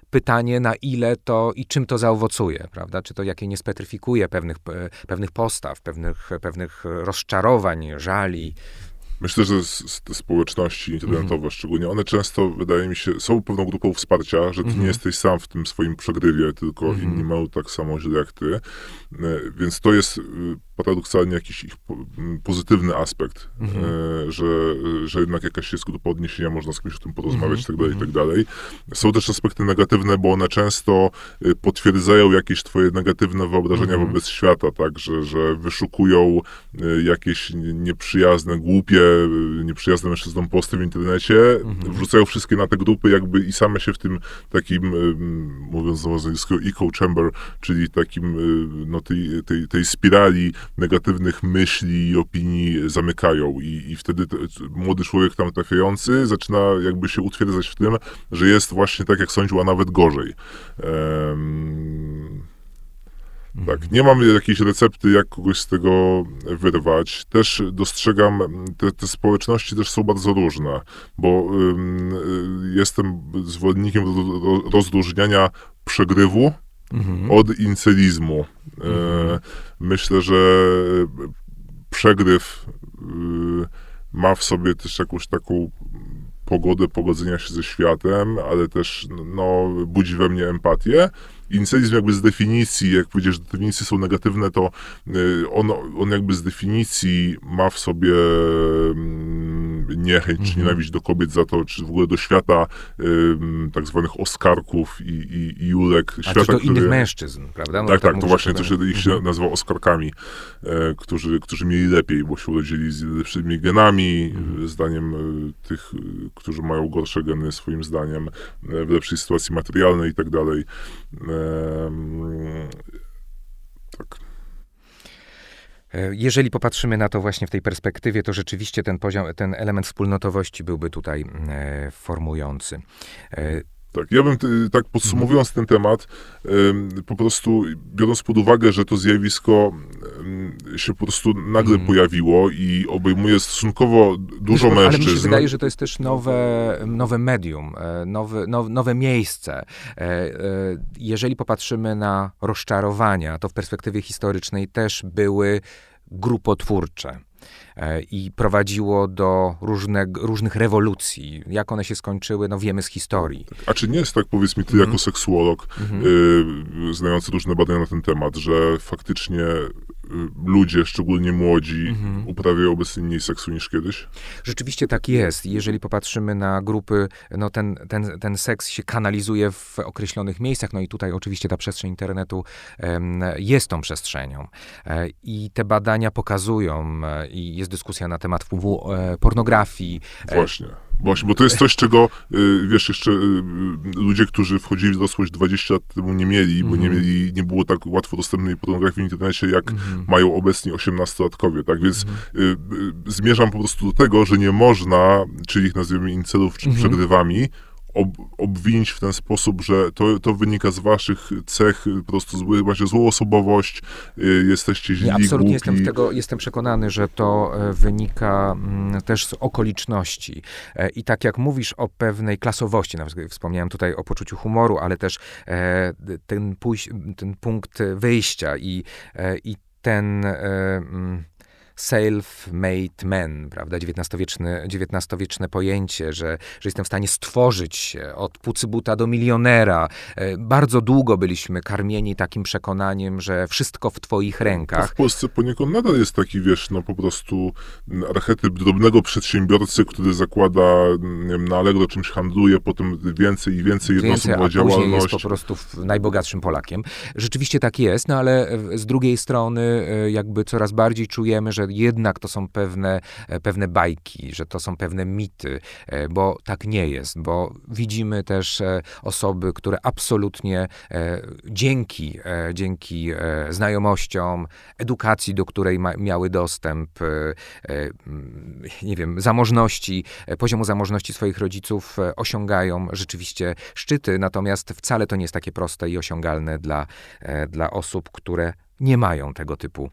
Speaker 1: pytanie na ile to i czym to zaowocuje, prawda? Czy to jakie nie spetryfikuje pewnych, e, pewnych postaw, pewnych, pewnych rozczarowań, żali.
Speaker 2: Myślę, że te społeczności internetowe mm. szczególnie, one często, wydaje mi się, są pewną grupą wsparcia, że ty mm. nie mhm. jesteś sam w tym swoim przegrywie, tylko mm. inni mają tak samo źle jak ty. E, więc to jest y, paradoksalnie jakiś ich pozytywny aspekt, mhm. e, że, że jednak jakaś jest grupa odniesienia, można z kimś o tym porozmawiać itd., mhm. itd. Mhm. Tak są też aspekty negatywne, bo one często e, potwierdzają jakieś twoje negatywne wyobrażenia mhm. wobec świata, tak, że, że wyszukują e, jakieś nieprzyjazne, głupie, nieprzyjazne mężczyznom posty w internecie, mhm. wrzucają wszystkie na te grupy jakby i same się w tym takim, mówiąc znowu z angielskiego, echo chamber, czyli takim, no tej, tej, tej spirali negatywnych myśli i opinii zamykają i, i wtedy te, młody człowiek tam trafiający zaczyna jakby się utwierdzać w tym, że jest właśnie tak, jak sądził, a nawet gorzej. Um, tak, nie mam jakiejś recepty, jak kogoś z tego wyrwać. Też dostrzegam, te, te społeczności też są bardzo różne, bo um, jestem zwolennikiem rozróżniania przegrywu mhm. od incelizmu. E, myślę, że przegryw y, ma w sobie też jakąś taką pogodę pogodzenia się ze światem, ale też no, budzi we mnie empatię. Incydizm jakby z definicji, jak powiedziesz, że definicje są negatywne, to on, on jakby z definicji ma w sobie niechęć czy mhm. nienawiść do kobiet za to, czy w ogóle do świata tak zwanych oskarków i, i, i julek.
Speaker 1: A świata, do który... innych mężczyzn, prawda?
Speaker 2: No tak, tak, to właśnie to się ich się mhm. nazywa oskarkami, e, którzy, którzy mieli lepiej, bo się urodzili z lepszymi genami, mhm. zdaniem e, tych, którzy mają gorsze geny, swoim zdaniem, e, w lepszej sytuacji materialnej i tak dalej.
Speaker 1: Tak. E, jeżeli popatrzymy na to właśnie w tej perspektywie, to rzeczywiście ten poziom, ten element wspólnotowości byłby tutaj e, formujący.
Speaker 2: E, tak, ja bym tak podsumowując ten temat, po prostu biorąc pod uwagę, że to zjawisko się po prostu nagle mm. pojawiło i obejmuje stosunkowo dużo Wiesz, mężczyzn. Ale mi
Speaker 1: się wydaje, że to jest też nowe, nowe medium, nowe, nowe, nowe miejsce. Jeżeli popatrzymy na rozczarowania, to w perspektywie historycznej też były grupotwórcze. E, i prowadziło do różne, różnych rewolucji. Jak one się skończyły, no wiemy z historii.
Speaker 2: A czy nie jest tak, powiedz mi ty mm. jako seksuolog, mm -hmm. y, znający różne badania na ten temat, że faktycznie ludzie, szczególnie młodzi, mhm. uprawiają obecnie mniej seksu niż kiedyś?
Speaker 1: Rzeczywiście tak jest. Jeżeli popatrzymy na grupy, no ten, ten, ten seks się kanalizuje w określonych miejscach, no i tutaj oczywiście ta przestrzeń internetu jest tą przestrzenią. E, I te badania pokazują, e, i jest dyskusja na temat wpływu e, pornografii.
Speaker 2: Właśnie. Właśnie, bo to jest coś, czego, y, wiesz, jeszcze y, ludzie, którzy wchodzili w dorosłość 20 lat temu nie mieli, bo nie mhm. mieli, nie było tak łatwo dostępnej pornografii w internecie, jak mm. mają obecni 18-latkowie, tak? Więc mm. zmierzam po prostu do tego, że nie można, czyli ich nazwijmy incelów czy mm. przegrywami, ob, obwinić w ten sposób, że to, to wynika z waszych cech, po prostu zły, właśnie złą osobowość, y, jesteście źli,
Speaker 1: Nie, absolutnie jestem,
Speaker 2: głupi.
Speaker 1: w tego, jestem przekonany, że to e, wynika mm, też z okoliczności. E, I tak jak mówisz o pewnej klasowości, na przykład wspomniałem tutaj o poczuciu humoru, ale też e, ten, pójś, ten punkt wyjścia i, e, i ten... Mm, self-made man, prawda, XIX-wieczne, XIX-wieczne pojęcie, że, że jestem w stanie stworzyć się od pucybuta do milionera. E, Bardzo długo byliśmy karmieni takim przekonaniem, że wszystko w twoich
Speaker 2: To
Speaker 1: rękach.
Speaker 2: w Polsce poniekąd nadal jest taki, wiesz, no po prostu archetyp drobnego przedsiębiorcy, który zakłada, nie wiem, na Allegro czymś handluje, potem więcej i więcej
Speaker 1: Więcej,
Speaker 2: jednoosobowa
Speaker 1: a później jest
Speaker 2: działalność.
Speaker 1: po prostu najbogatszym Polakiem. Rzeczywiście tak jest, no ale e, z drugiej strony e, jakby coraz bardziej czujemy, że jednak to są pewne, e, pewne bajki, że to są pewne mity, e, bo tak nie jest, bo widzimy też e, osoby, które absolutnie dzięki, dzięki znajomościom, edukacji, do której ma, miały dostęp, mm, nie wiem, zamożności, poziomu zamożności swoich rodziców osiągają rzeczywiście szczyty, natomiast wcale to nie jest takie proste i osiągalne dla, dla osób, które nie mają tego typu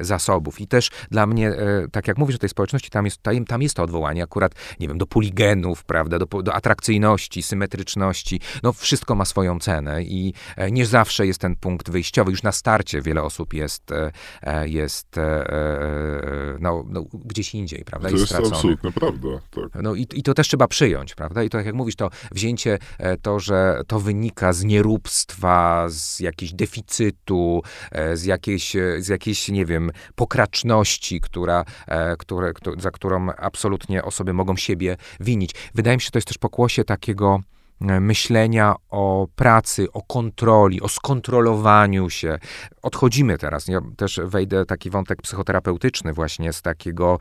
Speaker 1: zasobów. I też dla mnie, e, tak jak mówisz o tej społeczności, tam jest, tam, jest to odwołanie akurat, nie wiem, do poligenów, prawda, do, do atrakcyjności, symetryczności. No wszystko ma swoją cenę i e, nie zawsze jest ten punkt wyjściowy. Już na starcie wiele osób jest, e, e, jest e, e, no, no, gdzieś indziej, prawda,
Speaker 2: To
Speaker 1: jest
Speaker 2: jest absolutna prawda, tak.
Speaker 1: No i, i to też trzeba przyjąć, prawda? I to, tak jak mówisz, to wzięcie, e, to, że to wynika z nieróbstwa, z jakiegoś deficytu, e, z jakiejś, e, z jakiejś nie wiem, pokraczności, która, e, które, za którą absolutnie osoby mogą siebie winić. Wydaje mi się, że to jest też pokłosie takiego e, myślenia o pracy, o kontroli, o skontrolowaniu się. Odchodzimy teraz. Ja też wejdę taki wątek psychoterapeutyczny właśnie z takiego,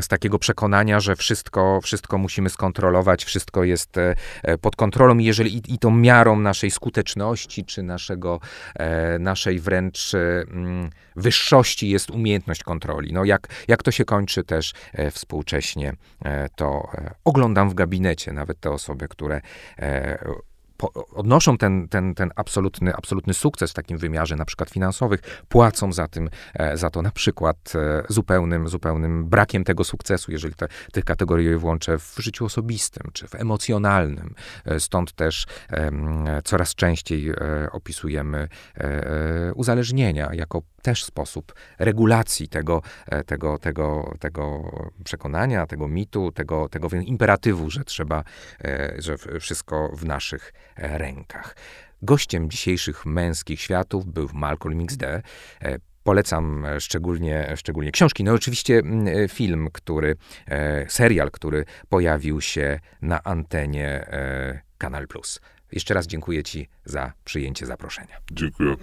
Speaker 1: z takiego przekonania, że wszystko, wszystko musimy skontrolować, wszystko jest e, pod kontrolą i jeżeli i, i tą miarą naszej skuteczności, czy naszego, e, naszej wręcz e, mm, wyższości jest umiejętność kontroli. No jak, jak to się kończy też współcześnie, to oglądam w gabinecie nawet te osoby, które po, odnoszą ten, ten, ten absolutny, absolutny sukces w takim wymiarze, na przykład finansowych, płacą za, tym, e, za to na przykład e, zupełnym, zupełnym brakiem tego sukcesu, jeżeli te, tych kategorii włączę w życiu osobistym czy w emocjonalnym. E, Stąd też coraz częściej opisujemy uzależnienia jako też sposób regulacji tego, e, tego, tego, tego przekonania, tego mitu, tego, tego imperatywu, że trzeba, e, że wszystko w naszych e, rękach. Gościem dzisiejszych męskich światów był Malcolm XD. Polecam szczególnie, szczególnie książki. No oczywiście film, który, serial, który pojawił się na antenie Kanal Plus. Jeszcze raz dziękuję Ci za przyjęcie zaproszenia.
Speaker 2: Dziękuję.